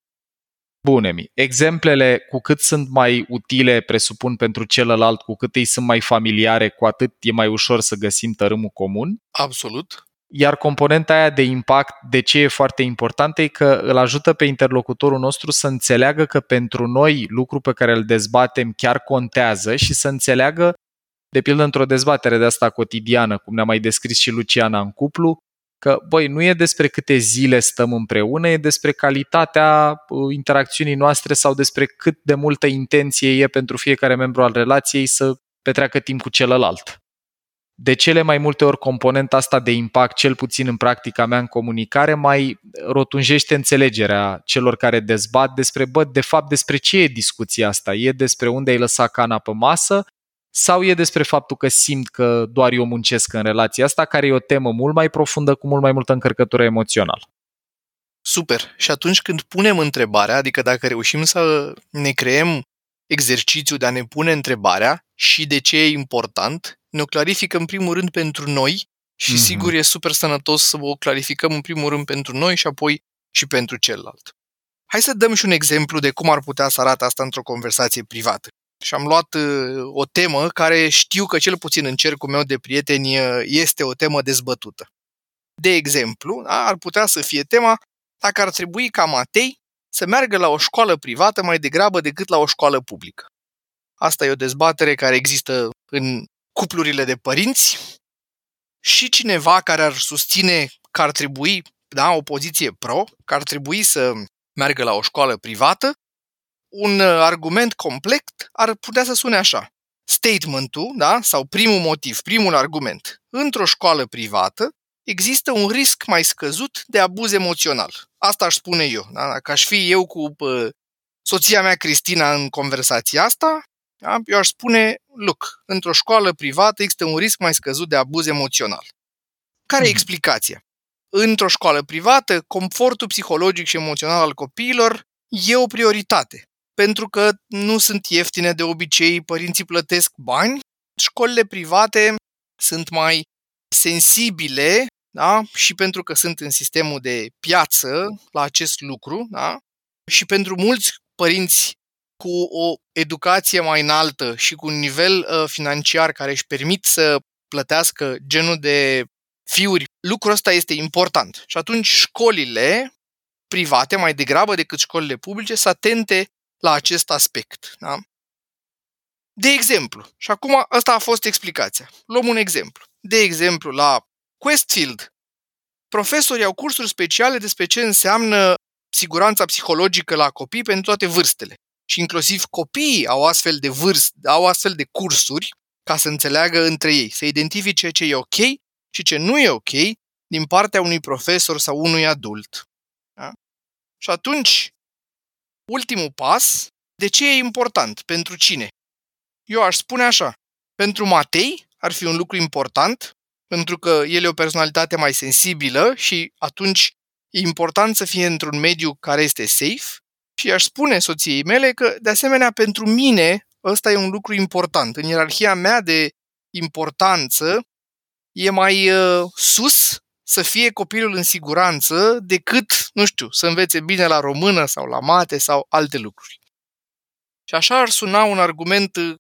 Bun, Emi. Exemplele, cu cât sunt mai utile, presupun, pentru celălalt, cu cât ei sunt mai familiare, cu atât e mai ușor să găsim tărâmul comun. Absolut. Iar componenta aia de impact, de ce e foarte importantă, e că îl ajută pe interlocutorul nostru să înțeleagă că pentru noi lucru pe care îl dezbatem chiar contează și să înțeleagă, de pildă într-o dezbatere de asta cotidiană, cum ne-a mai descris și Luciana în cuplu, că, băi, nu e despre câte zile stăm împreună, e despre calitatea uh, interacțiunii noastre sau despre cât de multă intenție e pentru fiecare membru al relației să petreacă timp cu celălalt. De cele mai multe ori componenta asta de impact, cel puțin în practica mea în comunicare, mai rotunjește înțelegerea celor care dezbat despre, bă, de fapt, despre ce e discuția asta? E despre unde ai lăsat cana pe masă sau e despre faptul că simt că doar eu muncesc în relația asta, care e o temă mult mai profundă, cu mult mai multă încărcătură emoțională. Super. Și atunci când punem întrebarea, adică dacă reușim să ne creăm exercițiul de a ne pune întrebarea și de ce e important, ne o clarificăm în primul rând pentru noi și Mhm. mm-hmm. sigur e super sănătos să o clarificăm în primul rând pentru noi și apoi și pentru celălalt. Hai să dăm și un exemplu de cum ar putea să arate asta într-o conversație privată. Și am luat uh, o temă care știu că cel puțin în cercul meu de prieteni uh, este o temă dezbătută. De exemplu, da, ar putea să fie tema dacă ar trebui ca Matei să meargă la o școală privată mai degrabă decât la o școală publică. Asta e o dezbatere care există în cuplurile de părinți și cineva care ar susține că ar trebui, da, o poziție pro, că ar trebui să meargă la o școală privată, un argument complet ar putea să sune așa. Statementul, da, sau primul motiv, primul argument. Într-o școală privată există un risc mai scăzut de abuz emoțional. Asta aș spune eu. Da? Dacă aș fi eu cu pă, soția mea Cristina în conversația asta, da? eu aș spune, look, într-o școală privată există un risc mai scăzut de abuz emoțional. Care e mhm. explicația? Într-o școală privată, confortul psihologic și emoțional al copiilor e o prioritate. Pentru că nu sunt ieftine de obicei, părinții plătesc bani, școlile private sunt mai sensibile da? și pentru că sunt în sistemul de piață la acest lucru da? și pentru mulți părinți cu o educație mai înaltă și cu un nivel uh, financiar care își permit să plătească genul de fiuri, lucrul ăsta este important. Și atunci școlile private, mai degrabă decât școlile publice, să atente la acest aspect. Da? De exemplu, și acum asta a fost explicația. Luăm un exemplu. De exemplu, la Questfield, profesorii au cursuri speciale despre ce înseamnă siguranța psihologică la copii pentru toate vârstele. Și inclusiv copiii au astfel de vârst, au astfel de cursuri ca să înțeleagă între ei, să identifice ce e ok și ce nu e ok din partea unui profesor sau unui adult. Da? Și atunci, ultimul pas, de ce e important? Pentru cine? Eu aș spune așa, pentru Matei ar fi un lucru important, pentru că el e o personalitate mai sensibilă și atunci e important să fie într-un mediu care este safe și aș spune soției mele că, de asemenea, pentru mine ăsta e un lucru important. În ierarhia mea de importanță e mai uh, sus să fie copilul în siguranță decât, nu știu, să învețe bine la română sau la mate sau alte lucruri. Și așa ar suna un argument uh,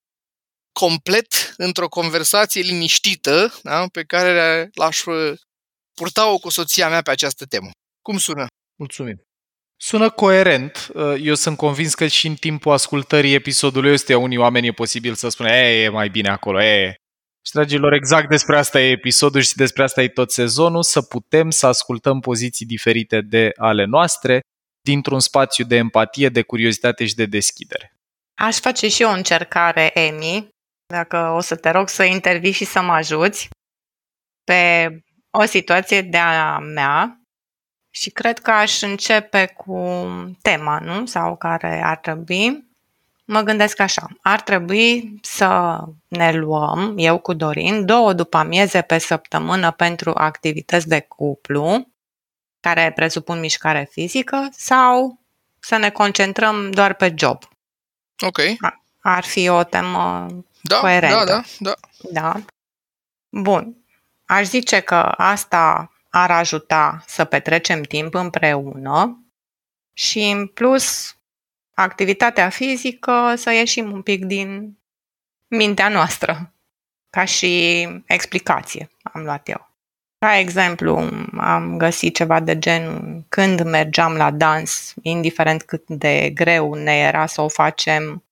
complet într-o conversație liniștită da, pe care l-aș uh, purta-o cu soția mea pe această temă. Cum sună? Mulțumim. Sună coerent. Uh, eu sunt convins că și în timpul ascultării episodului ăsta unii oameni e posibil să spună e, e mai bine acolo, e. Și dragilor, exact despre asta e episodul și despre asta e tot sezonul, să putem să ascultăm poziții diferite de ale noastre dintr-un spațiu de empatie, de curiozitate și de deschidere. Aș face și eu o încercare, Emi, dacă o să te rog să intervii și să mă ajuți pe o situație de-a mea și cred că aș începe cu tema, nu? Sau care ar trebui. Mă gândesc așa, ar trebui să ne luăm, eu cu Dorin, două după amieze pe săptămână pentru activități de cuplu, care presupun mișcare fizică, sau să ne concentrăm doar pe job. Ok. Ar fi o temă da, coerentă. Da, da, da. Da. Bun. Aș zice că asta ar ajuta să petrecem timp împreună și în plus activitatea fizică să ieșim un pic din mintea noastră, ca și explicație am luat eu. Ca exemplu, am găsit ceva de genul când mergeam la dans, indiferent cât de greu ne era să o facem,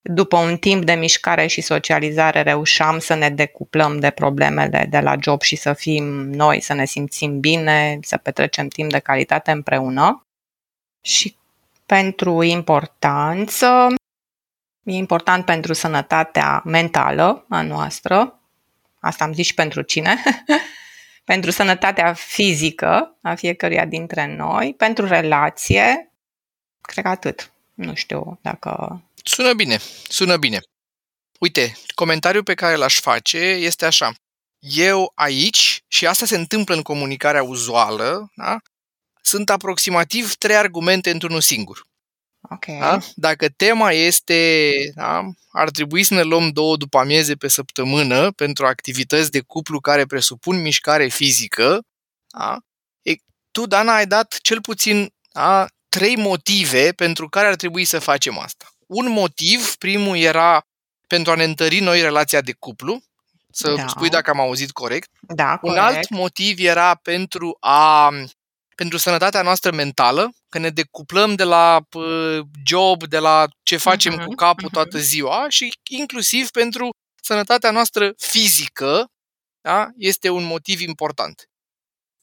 după un timp de mișcare și socializare reușeam să ne decuplăm de problemele de la job și să fim noi, să ne simțim bine, să petrecem timp de calitate împreună. Și pentru importanță, e important pentru sănătatea mentală a noastră, asta am zis și pentru cine, <laughs> pentru sănătatea fizică a fiecăruia dintre noi, pentru relație, cred că atât. Nu știu dacă Sună bine, sună bine. Uite, comentariul pe care l-aș face este așa. Eu aici, și asta se întâmplă în comunicarea uzuală, da? Sunt aproximativ trei argumente într-unul singur. Okay. Da? Dacă tema este, da, ar trebui să ne luăm două după amieze pe săptămână pentru activități de cuplu care presupun mișcare fizică, da? e, tu, Dana, ai dat cel puțin da, trei motive pentru care ar trebui să facem asta un motiv, primul era pentru a ne întări noi relația de cuplu, să da. spui dacă am auzit corect. Da, corect. Un alt motiv era pentru a pentru sănătatea noastră mentală, că ne decuplăm de la job, de la ce facem uh-huh, cu capul uh-huh. toată ziua și inclusiv pentru sănătatea noastră fizică, da? este un motiv important.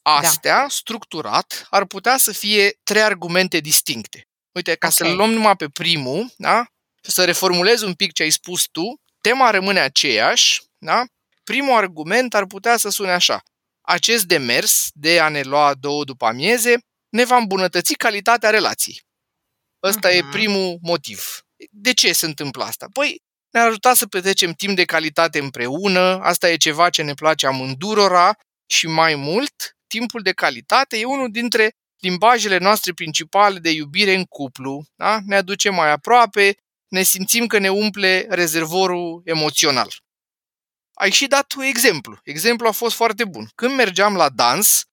Da. Astea, da. structurat, ar putea să fie trei argumente distincte. Uite, ca Ok. să-l luăm numai pe primul, da? Și să reformulez un pic ce ai spus tu, tema rămâne aceeași, da? Primul argument ar putea să sune așa. Acest demers de a ne lua două după amieze ne va îmbunătăți calitatea relației. Ăsta e Mhm. primul motiv. De ce se întâmplă asta? Păi, ne-ar ajuta să petrecem timp de calitate împreună, asta e ceva ce ne place amândurora și mai mult, timpul de calitate e unul dintre limbajele noastre principale de iubire în cuplu, da? ne aduce mai aproape, ne simțim că ne umple rezervorul emoțional. Ai și dat un exemplu. Exemplu a fost foarte bun. Când mergeam la dans,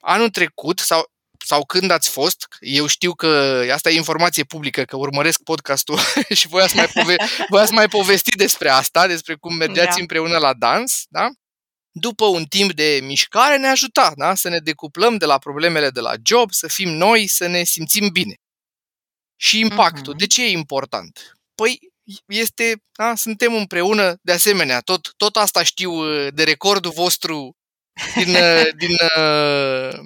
anul trecut, sau, sau când ați fost, eu știu că asta e informație publică, că urmăresc podcastul <laughs> și voi ați mai, pove- voi ați mai povestit despre asta, despre cum mergeați Da. împreună la dans, da? După un timp de mișcare ne ajuta da? să ne decuplăm de la problemele de la job, să fim noi, să ne simțim bine. Și impactul. Mhm. De ce e important? Păi este, da, suntem împreună, de asemenea, tot, tot asta știu uh, de recordul vostru din, uh, <laughs> din uh,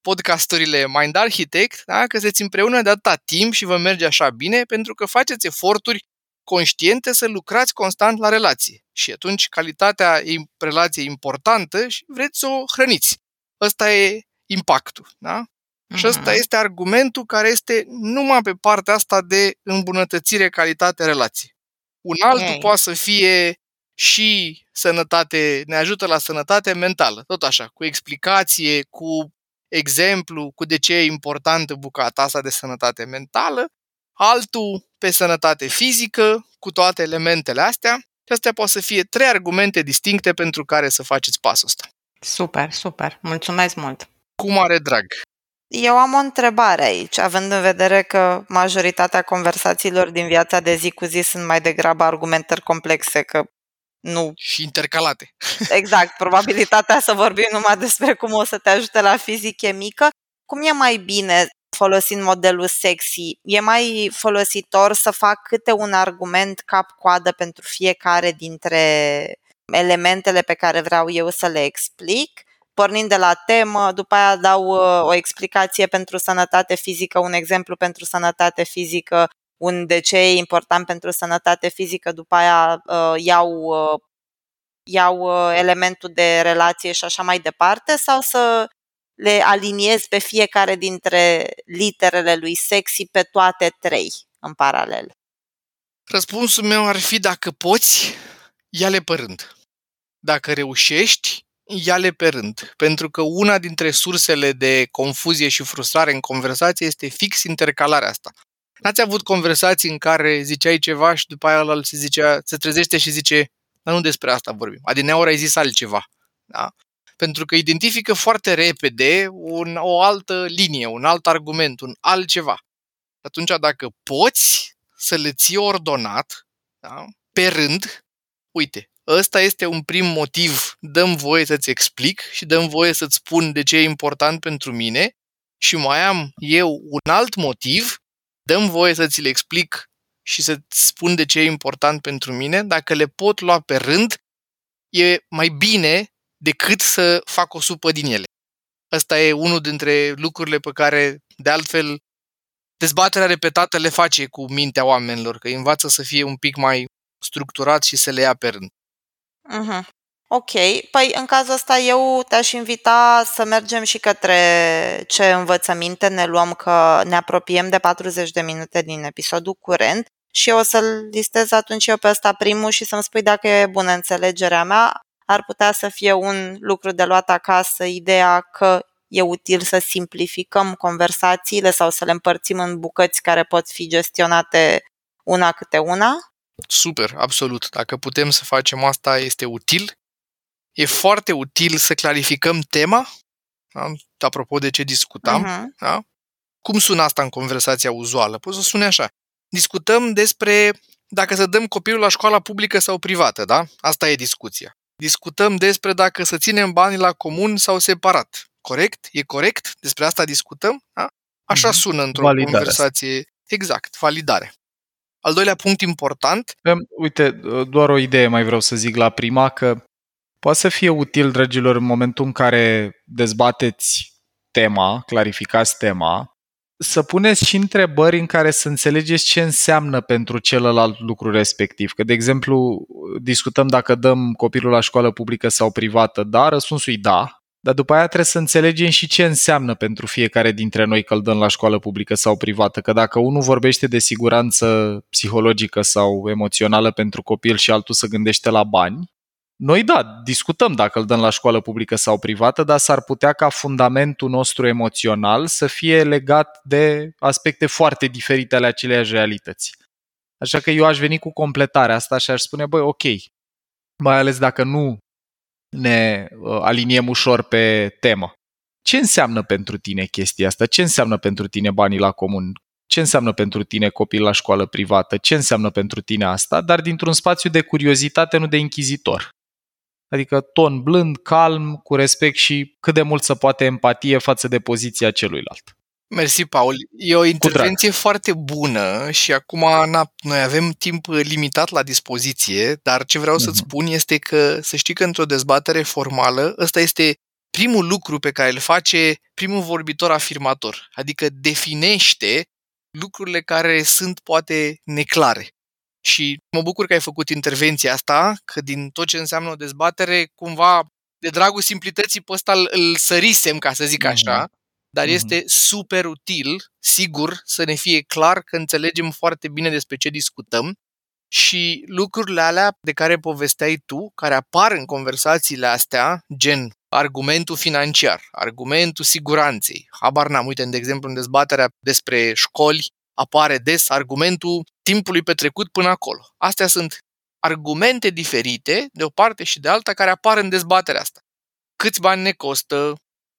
podcasturile Mind Architect, da, că sunteți împreună de atâta timp și vă merge așa bine pentru că faceți eforturi conștiente să lucrați constant la relație. Și atunci calitatea e relației importantă și vreți să o hrăniți. Ăsta e impactul. Da? Și ăsta Mhm. este argumentul care este numai pe partea asta de îmbunătățire calitate relației. Un altul Ok. poate să fie și sănătate, ne ajută la sănătate mentală, tot așa, cu explicație, cu exemplu, cu de ce e importantă bucata asta de sănătate mentală, altul pe sănătate fizică, cu toate elementele astea, și astea pot să fie trei argumente distincte pentru care să faceți pasul ăsta. Super, super. Mulțumesc mult. Cu mare drag. Eu am o întrebare aici, având în vedere că majoritatea conversațiilor din viața de zi cu zi sunt mai degrabă argumentări complexe, că nu Și intercalate. <laughs> exact, probabilitatea să vorbim numai despre cum o să te ajute la fizic e mică. Cum e mai bine folosind modelul sexy? E mai folositor să fac câte un argument cap-coadă pentru fiecare dintre elementele pe care vreau eu să le explic? Pornind de la temă, după aia dau uh, o explicație pentru sănătate fizică, un exemplu pentru sănătate fizică, un de ce e important pentru sănătate fizică, după aia uh, iau uh, iau uh, elementul de relație și așa mai departe sau să le aliniez pe fiecare dintre literele lui sexy pe toate trei în paralel. Răspunsul meu ar fi dacă poți, ia-le pe rând. Dacă reușești, ia-le pe rând. Pentru că una dintre sursele de confuzie și frustrare în conversație este fix intercalarea asta. N-ați avut conversații în care ziceai ceva și după aia ăla se, zicea, se trezește și zice dar nu despre asta vorbim. Adineauri ai zis altceva. Da? Pentru că identifică foarte repede un, o altă linie, un alt argument, un altceva. Atunci, dacă poți să le ții ordonat, da? pe rând, uite, ăsta este un prim motiv, dăm voie să-ți explic și dăm voie să-ți spun de ce e important pentru mine și mai am eu un alt motiv, dăm voie să ți-l explic și să-ți spun de ce e important pentru mine, dacă le pot lua pe rând, e mai bine decât să fac o supă din ele. Ăsta e unul dintre lucrurile pe care, de altfel, dezbaterea repetată le face cu mintea oamenilor, că îi învață să fie un pic mai structurat și să le ia pe rând. Uh-huh. Ok, păi în cazul ăsta eu te-aș invita să mergem și către ce învățăminte ne luăm, că ne apropiem de 40 de minute din episodul curent și eu o să-l listez atunci eu pe ăsta primul și să-mi spui dacă e bună înțelegerea mea. Ar putea să fie un lucru de luat acasă, ideea că e util să simplificăm conversațiile sau să le împărțim în bucăți care pot fi gestionate una câte una. Super, absolut. Dacă putem să facem asta, este util. E foarte util să clarificăm tema, da? apropo de ce discutam. Uh-huh. Da? Cum sună asta în conversația uzuală? Poți să sune așa. Discutăm despre dacă să dăm copilul la școala publică sau privată, da? Asta e discuția. Discutăm despre dacă să ținem banii la comun sau separat. Corect? E corect? Despre asta discutăm? Da? Așa Mhm. sună într-o Validarea conversație. Exact, validare. Al doilea punct important, Em, Uite, doar o idee mai vreau să zic la prima, că poate să fie util, dragilor, în momentul în care dezbateți tema, clarificați tema, să puneți și întrebări în care să înțelegeți ce înseamnă pentru celălalt lucru respectiv. Că, de exemplu, discutăm dacă dăm copilul la școală publică sau privată, da, răspunsul e da, dar după aia trebuie să înțelegem și ce înseamnă pentru fiecare dintre noi că îl dăm la școală publică sau privată. Că dacă unul vorbește de siguranță psihologică sau emoțională pentru copil și altul să gândește la bani, noi da, discutăm dacă îl dăm la școală publică sau privată, dar s-ar putea ca fundamentul nostru emoțional să fie legat de aspecte foarte diferite ale aceleiași realități. Așa că eu aș veni cu completarea asta și aș spune, băi, ok, mai ales dacă nu ne uh, aliniem ușor pe temă. Ce înseamnă pentru tine chestia asta? Ce înseamnă pentru tine banii la comun? Ce înseamnă pentru tine copil la școală privată? Ce înseamnă pentru tine asta? Dar dintr-un spațiu de curiozitate, nu de inchizitor. Adică ton blând, calm, cu respect și cât de mult să poate empatie față de poziția celuilalt. Mersi, Paul. E o intervenție foarte bună și acum na, noi avem timp limitat la dispoziție, dar ce vreau uh-huh. să-ți mhm. spun este că să știi că într-o dezbatere formală ăsta este primul lucru pe care îl face primul vorbitor afirmator, adică definește lucrurile care sunt poate neclare. Și mă bucur că ai făcut intervenția asta, că din tot ce înseamnă o dezbatere, cumva, de dragul simplității pe ăsta îl, îl sărisem, ca să zic mhm. așa, dar mm-hmm. este super util, sigur, să ne fie clar că înțelegem foarte bine despre ce discutăm și lucrurile alea de care povesteai tu, care apar în conversațiile astea, gen argumentul financiar, argumentul siguranței, habar n-am, uite, de exemplu, în dezbaterea despre școli, apare des argumentul timpului petrecut până acolo. Astea sunt argumente diferite, de o parte și de alta, care apar în dezbaterea asta. Câți bani ne costă,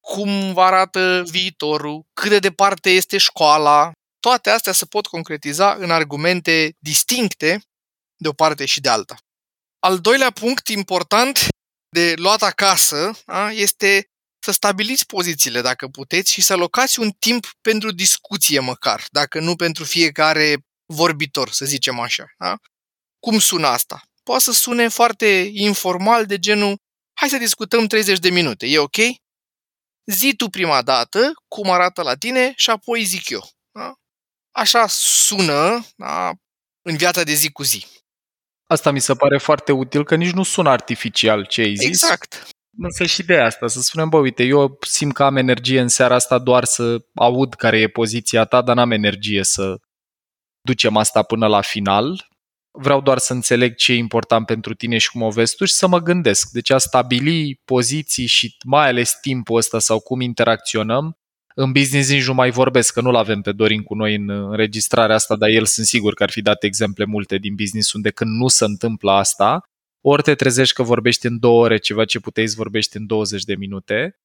cum arată viitorul, cât de departe este școala, toate astea se pot concretiza în argumente distincte de o parte și de alta. Al doilea punct important de luat acasă a, este să stabiliți pozițiile dacă puteți și să alocați un timp pentru discuție măcar, dacă nu pentru fiecare vorbitor, să zicem așa. Da? Cum sună asta? Poate să sune foarte informal de genul hai să discutăm 30 de minute, e ok? Zi tu prima dată cum arată la tine și apoi zic eu. Da? Așa sună da? în viața de zi cu zi. Asta mi se pare foarte util, că nici nu sună artificial ce ai zis. Exact. Însă și de asta, să spunem, bă, uite, eu simt că am energie în seara asta doar să aud care e poziția ta, dar n-am energie să ducem asta până la final vreau doar să înțeleg ce e important pentru tine și cum o vezi tu și să mă gândesc. Deci a stabili poziții și mai ales timpul ăsta sau cum interacționăm, în business nici nu mai vorbesc, că nu-l avem pe Dorin cu noi în înregistrarea asta, dar el sunt sigur că ar fi dat exemple multe din business unde când nu se întâmplă asta, ori te trezești că vorbești în două ore ceva ce puteai să vorbești în 20 de minute,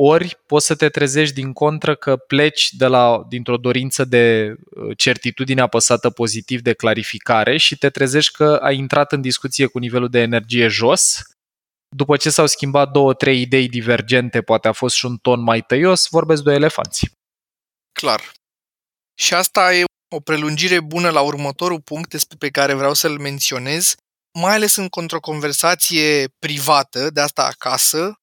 ori poți să te trezești din contră că pleci de la, dintr-o dorință de uh, certitudine apăsată pozitiv de clarificare și te trezești că ai intrat în discuție cu nivelul de energie jos, după ce s-au schimbat două, trei idei divergente, poate a fost și un ton mai tăios, vorbesc de elefanți. Clar. Și asta e o prelungire bună la următorul punct pe care vreau să-l menționez, mai ales în o conversație privată, de asta acasă,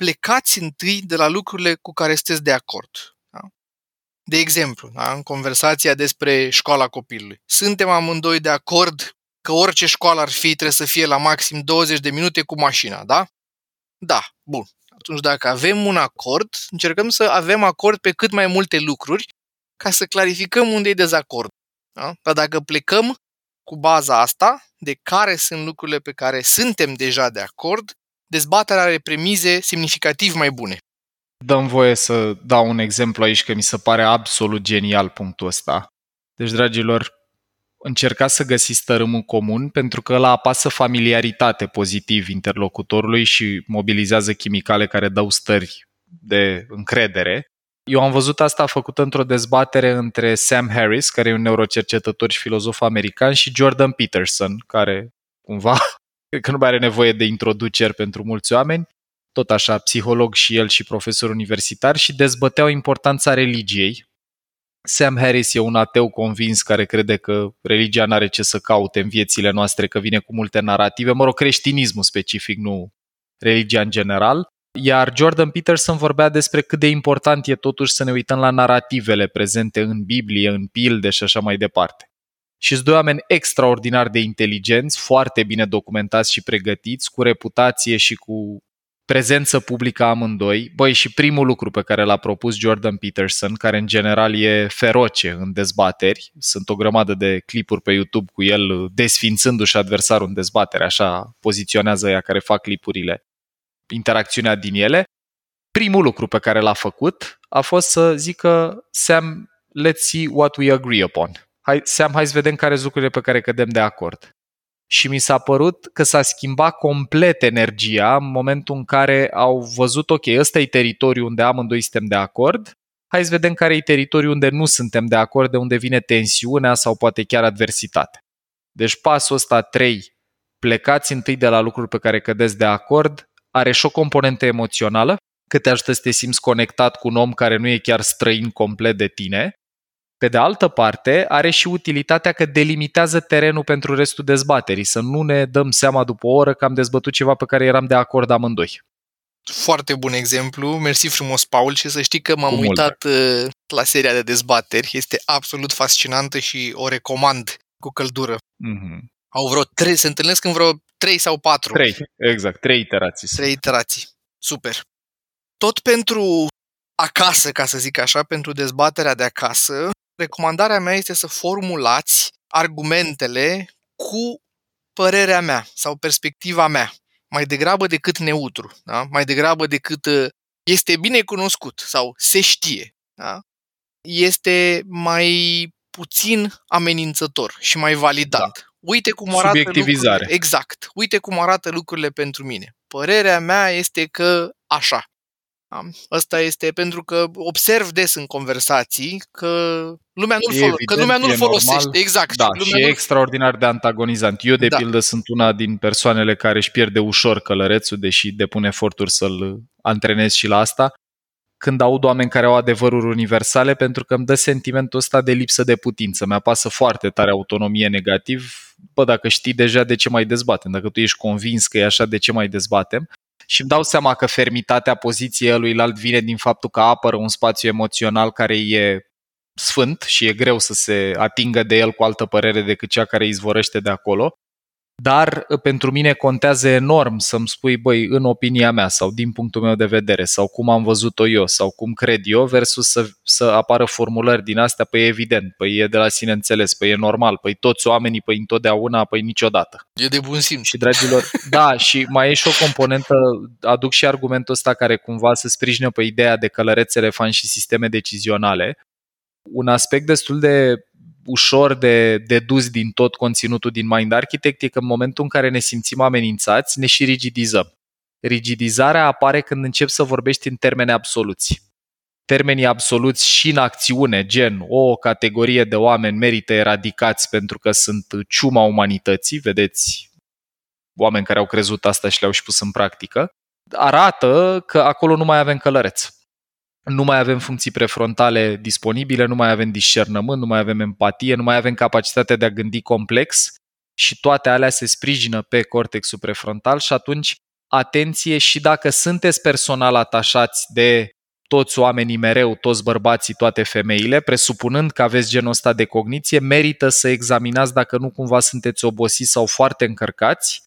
plecați întâi de la lucrurile cu care sunteți de acord. Da? De exemplu, da? în conversația despre școala copilului. Suntem amândoi de acord că orice școală ar fi trebuie să fie la maxim 20 de minute cu mașina, da? Da, bun. Atunci dacă avem un acord, încercăm să avem acord pe cât mai multe lucruri ca să clarificăm unde e dezacord. Da? Dar dacă plecăm cu baza asta, de care sunt lucrurile pe care suntem deja de acord, dezbaterea are premize semnificativ mai bune. Dăm voie să dau un exemplu aici că mi se pare absolut genial punctul ăsta. Deci, dragilor, încercați să găsiți tărâmul comun pentru că ăla apasă familiaritate pozitiv interlocutorului și mobilizează chimicale care dau stări de încredere. Eu am văzut asta făcută într-o dezbatere între Sam Harris, care e un neurocercetător și filozof american, și Jordan Peterson, care cumva cred că nu mai are nevoie de introduceri pentru mulți oameni, tot așa, psiholog și el și profesor universitar și dezbăteau importanța religiei. Sam Harris e un ateu convins care crede că religia nu are ce să caute în viețile noastre, că vine cu multe narrative, mă rog, creștinismul specific, nu religia în general. Iar Jordan Peterson vorbea despre cât de important e totuși să ne uităm la narativele prezente în Biblie, în pilde și așa mai departe. Și sunt doi oameni extraordinar de inteligenți, foarte bine documentați și pregătiți, cu reputație și cu prezență publică amândoi. Băi, și primul lucru pe care l-a propus Jordan Peterson, care în general e feroce în dezbateri, sunt o grămadă de clipuri pe YouTube cu el desfințându-și adversarul în dezbatere, așa poziționează ea care fac clipurile, interacțiunea din ele. Primul lucru pe care l-a făcut a fost să zică Sam, let's see what we agree upon. Hai, Sam, hai să vedem care sunt lucrurile pe care cădem de acord. Și mi s-a părut că s-a schimbat complet energia în momentul în care au văzut, ok, ăsta e teritoriul unde amândoi suntem de acord, hai să vedem care e teritoriul unde nu suntem de acord, de unde vine tensiunea sau poate chiar adversitatea. Deci pasul ăsta 3, plecați întâi de la lucruri pe care cădeți de acord, are și o componentă emoțională, că te ajută să te simți conectat cu un om care nu e chiar străin complet de tine pe de altă parte, are și utilitatea că delimitează terenul pentru restul dezbaterii, să nu ne dăm seama după o oră că am dezbătut ceva pe care eram de acord amândoi. Foarte bun exemplu, mersi frumos, Paul, și să știi că m-am cu uitat mult. Uh, la seria de dezbateri, este absolut fascinantă și o recomand cu căldură. Mm-hmm. Au vreo trei, se întâlnesc în vreo trei sau patru. Trei, exact, trei iterații. Trei iterații, super. Tot pentru acasă, ca să zic așa, pentru dezbaterea de acasă, recomandarea mea este să formulați argumentele cu părerea mea sau perspectiva mea, mai degrabă decât neutru, da? mai degrabă decât uh, este bine cunoscut sau se știe. Da? Este mai puțin amenințător și mai validant. Da. Uite cum arată Subiectivizare. Lucrurile. Exact. Uite cum arată lucrurile pentru mine. Părerea mea este că așa. Asta este pentru că observ des în conversații că lumea nu-l, folo- evident, că lumea nu-l folosește. Normal. Exact. Da, lumea și e extraordinar de antagonizant. Eu, de da. pildă, sunt una din persoanele care își pierde ușor călărețul, deși depun eforturi să-l antrenez și la asta, când aud oameni care au adevăruri universale, pentru că îmi dă sentimentul ăsta de lipsă de putință. Mi-apasă foarte tare autonomie negativ. Bă, dacă știi deja de ce mai dezbatem, dacă tu ești convins că e așa, de ce mai dezbatem? Și îmi dau seama că fermitatea poziției luilallt vine din faptul că apără un spațiu emoțional care e sfânt și e greu să se atingă de el cu altă părere decât cea care izvorăște de acolo dar uh, pentru mine contează enorm să-mi spui, băi, în opinia mea sau din punctul meu de vedere sau cum am văzut-o eu sau cum cred eu versus să, să apară formulări din astea, păi evident, păi e de la sine înțeles, păi e normal, păi toți oamenii, păi întotdeauna, păi niciodată. E de bun simț. Și dragilor, da, și mai e și o componentă, aduc și argumentul ăsta care cumva să sprijină pe ideea de călărețe elefant și sisteme decizionale, un aspect destul de ușor de, de dus din tot conținutul din Mind Architect e că în momentul în care ne simțim amenințați, ne și rigidizăm. Rigidizarea apare când încep să vorbești în termeni absoluți. Termenii absoluți și în acțiune, gen o categorie de oameni merită eradicați pentru că sunt ciuma umanității, vedeți oameni care au crezut asta și le-au și pus în practică, arată că acolo nu mai avem călăreț nu mai avem funcții prefrontale disponibile, nu mai avem discernământ, nu mai avem empatie, nu mai avem capacitatea de a gândi complex și toate alea se sprijină pe cortexul prefrontal și atunci atenție și dacă sunteți personal atașați de toți oamenii mereu, toți bărbații, toate femeile, presupunând că aveți genul ăsta de cogniție, merită să examinați dacă nu cumva sunteți obosiți sau foarte încărcați,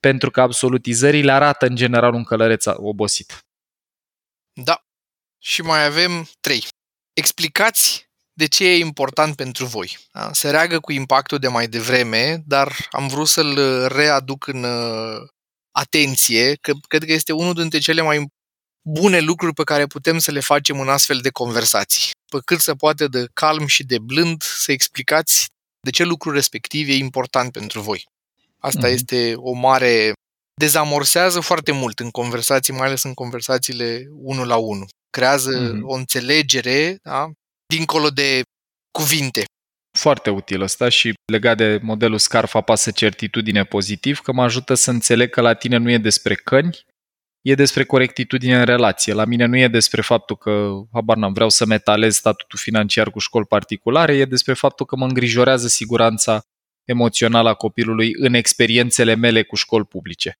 pentru că absolutizările arată în general un călăreț obosit. Da, și mai avem trei. Explicați de ce e important pentru voi. Da? Se reagă cu impactul de mai devreme, dar am vrut să-l readuc în uh, atenție, că cred că este unul dintre cele mai bune lucruri pe care putem să le facem în astfel de conversații. Pe cât se poate de calm și de blând să explicați de ce lucrul respectiv e important pentru voi. Asta mm-hmm. este o mare... dezamorsează foarte mult în conversații, mai ales în conversațiile unul la unul creează mm-hmm. o înțelegere da? dincolo de cuvinte. Foarte util ăsta și legat de modelul Scarf apasă certitudine pozitiv, că mă ajută să înțeleg că la tine nu e despre căni, e despre corectitudine în relație. La mine nu e despre faptul că, habar n-am, vreau să metalez statutul financiar cu școli particulare, e despre faptul că mă îngrijorează siguranța emoțională a copilului în experiențele mele cu școli publice.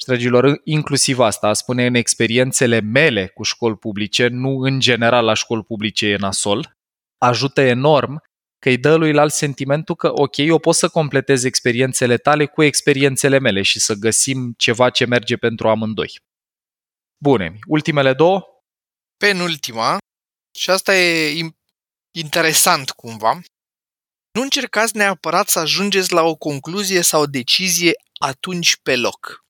Și, dragilor, inclusiv asta, spune în experiențele mele cu școli publice, nu în general la școli publice e nasol, ajută enorm că îi dă lui alt sentimentul că, ok, eu pot să completez experiențele tale cu experiențele mele și să găsim ceva ce merge pentru amândoi. Bune, ultimele două? Penultima, și asta e interesant cumva, nu încercați neapărat să ajungeți la o concluzie sau o decizie atunci pe loc.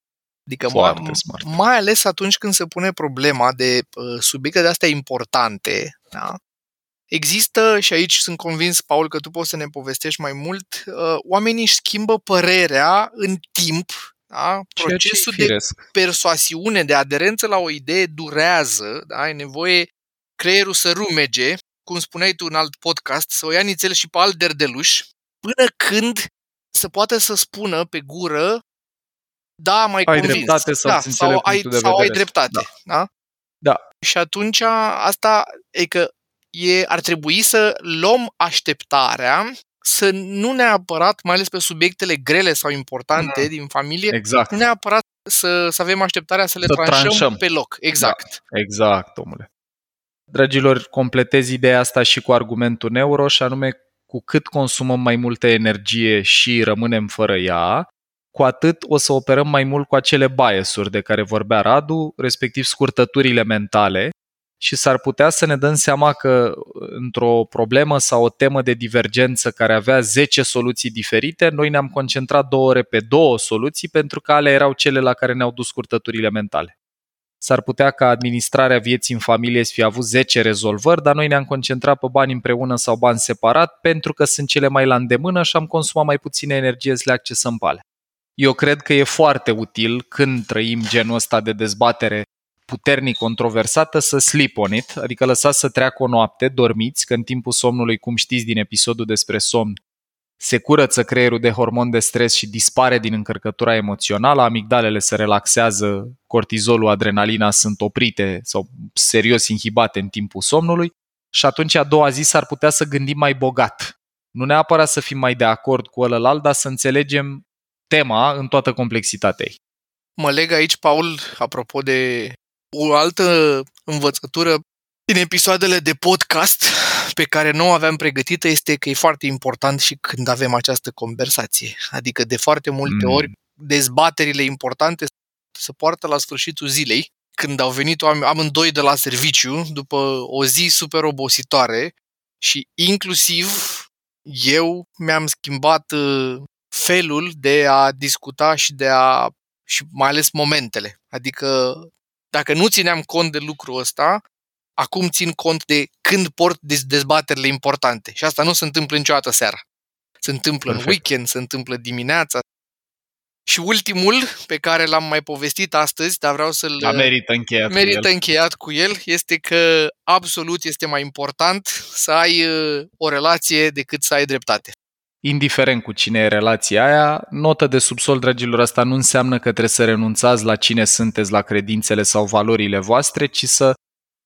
Adică Foarte mai, smart. mai ales atunci când se pune problema de uh, subiecte de astea importante, da? Există, și aici sunt convins, Paul, că tu poți să ne povestești mai mult, uh, oamenii își schimbă părerea în timp, da? procesul de persoasiune, de aderență la o idee durează, da? ai nevoie creierul să rumege, cum spuneai tu în alt podcast, să o ia nițel și pe alt derdeluș, până când să poată să spună pe gură da, mai ai convins. dreptate sau, da, sau, ai, de sau ai vedere. dreptate. Da. Da? Da. Și atunci asta e că e, ar trebui să luăm așteptarea să nu neapărat, mai ales pe subiectele grele sau importante Mm. din familie, Exact. nu neapărat să, să avem așteptarea să le Să tranșăm, tranșăm. pe loc. Exact. Exact, omule. Dragilor, completez ideea asta și cu argumentul neuro și anume cu cât consumăm mai multă energie și rămânem fără ea, cu atât o să operăm mai mult cu acele bias-uri de care vorbea Radu, respectiv scurtăturile mentale, și s-ar putea să ne dăm seama că într-o problemă sau o temă de divergență care avea 10 soluții diferite, noi ne-am concentrat două ore pe două soluții pentru că alea erau cele la care ne-au dus scurtăturile mentale. S-ar putea ca administrarea vieții în familie să fie avut 10 rezolvări, dar noi ne-am concentrat pe bani împreună sau bani separat pentru că sunt cele mai la îndemână și am consumat mai puțină energie să le accesăm pe alea. Eu cred că e foarte util când trăim genul ăsta de dezbatere puternic controversată să sleep on it, adică lăsați să treacă o noapte, dormiți, că în timpul somnului, cum știți din episodul despre somn, se curăță creierul de hormon de stres și dispare din încărcătura emoțională, amigdalele se relaxează, cortizolul, adrenalina sunt oprite sau serios inhibate în timpul somnului și atunci a doua zi s-ar putea să gândim mai bogat. Nu neapărat să fim mai de acord cu ălălalt, dar să înțelegem tema în toată complexitatea ei. Mă leg aici, Paul, apropo de o altă învățătură din episoadele de podcast pe care nu o aveam pregătită este că e foarte important și când avem această conversație. Adică de foarte multe Mm. ori dezbaterile importante se poartă la sfârșitul zilei, când au venit oameni- amândoi de la serviciu după o zi super obositoare și inclusiv eu mi-am schimbat uh, felul de a discuta și de a și mai ales momentele. Adică dacă nu țineam cont de lucrul ăsta, acum țin cont de când port dez- dezbaterile importante. Și asta nu se întâmplă niciodată seara. Se întâmplă Perfect. în weekend, se întâmplă dimineața. Și ultimul, pe care l-am mai povestit astăzi, dar vreau să-l Dar merită încheiat cu merită el. încheiat cu el, este că absolut este mai important să ai uh, o relație decât să ai dreptate. Indiferent cu cine e relația aia, notă de subsol, dragilor, asta nu înseamnă că trebuie să renunțați la cine sunteți, la credințele sau valorile voastre, ci să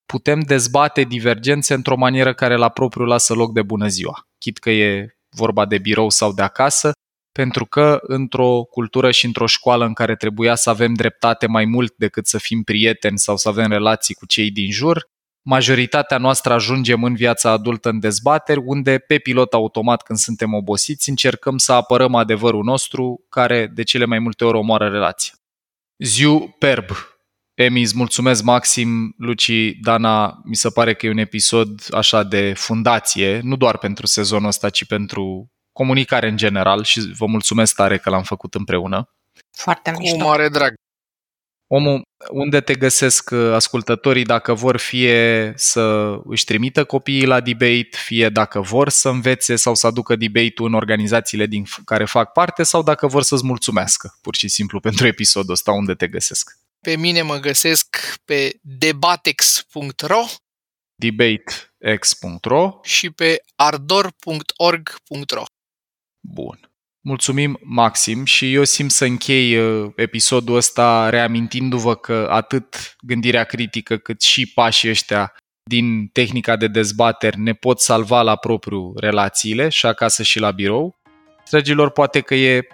putem dezbate divergențe într-o manieră care la propriu lasă loc de bună ziua. Chit că e vorba de birou sau de acasă, pentru că într-o cultură și într-o școală în care trebuia să avem dreptate mai mult decât să fim prieteni sau să avem relații cu cei din jur, majoritatea noastră ajungem în viața adultă în dezbateri unde pe pilot automat când suntem obosiți încercăm să apărăm adevărul nostru care de cele mai multe ori omoară relația. Ziu Perb. Emi, îți mulțumesc maxim, Luci, Dana, mi se pare că e un episod așa de fundație, nu doar pentru sezonul ăsta, ci pentru comunicare în general și vă mulțumesc tare că l-am făcut împreună. Foarte Cu mișto. mare drag. Omul, unde te găsesc uh, ascultătorii dacă vor fie să își trimită copiii la debate, fie dacă vor să învețe sau să aducă debate-ul în organizațiile din care fac parte sau dacă vor să-ți mulțumească, pur și simplu, <laughs> pentru episodul ăsta, unde te găsesc. Pe mine mă găsesc pe debatex.ro debatex.ro și pe ardor.org.ro Bun. Mulțumim, Maxim, și eu simt să închei uh, episodul ăsta reamintindu-vă că atât gândirea critică cât și pașii ăștia din tehnica de dezbateri ne pot salva la propriu relațiile și acasă și la birou. Dragilor, poate că e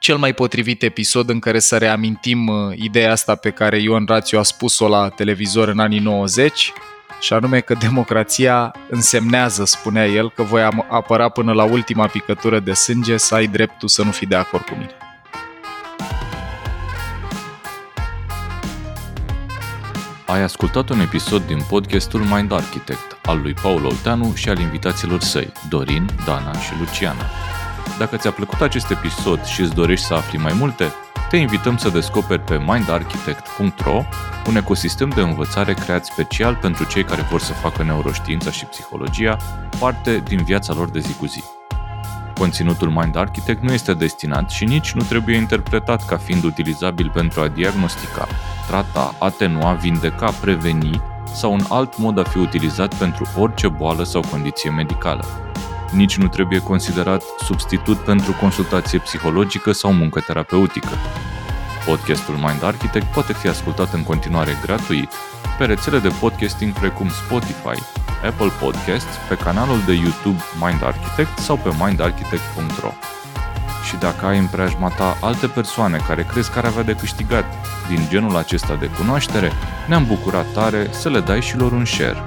cel mai potrivit episod în care să reamintim uh, ideea asta pe care Ion Rațiu a spus-o la televizor în anii 90, și anume că democrația însemnează, spunea el, că voi apăra până la ultima picătură de sânge să ai dreptul să nu fii de acord cu mine. Ai ascultat un episod din podcastul Mind Architect al lui Paul Olteanu și al invitaților săi, Dorin, Dana și Luciana. Dacă ți-a plăcut acest episod și îți dorești să afli mai multe, te invităm să descoperi pe mindarchitect.ro un ecosistem de învățare creat special pentru cei care vor să facă neuroștiința și psihologia parte din viața lor de zi cu zi. Conținutul Mind Architect nu este destinat și nici nu trebuie interpretat ca fiind utilizabil pentru a diagnostica, trata, atenua, vindeca, preveni sau un alt mod a fi utilizat pentru orice boală sau condiție medicală. Nici nu trebuie considerat substitut pentru consultație psihologică sau muncă terapeutică. Podcastul Mind Architect poate fi ascultat în continuare gratuit pe rețele de podcasting precum Spotify, Apple Podcasts, pe canalul de YouTube Mind Architect sau pe mindarchitect.ro. Și dacă ai în preajma ta alte persoane care crezi că ar avea de câștigat din genul acesta de cunoaștere, ne-am bucurat tare să le dai și lor un share.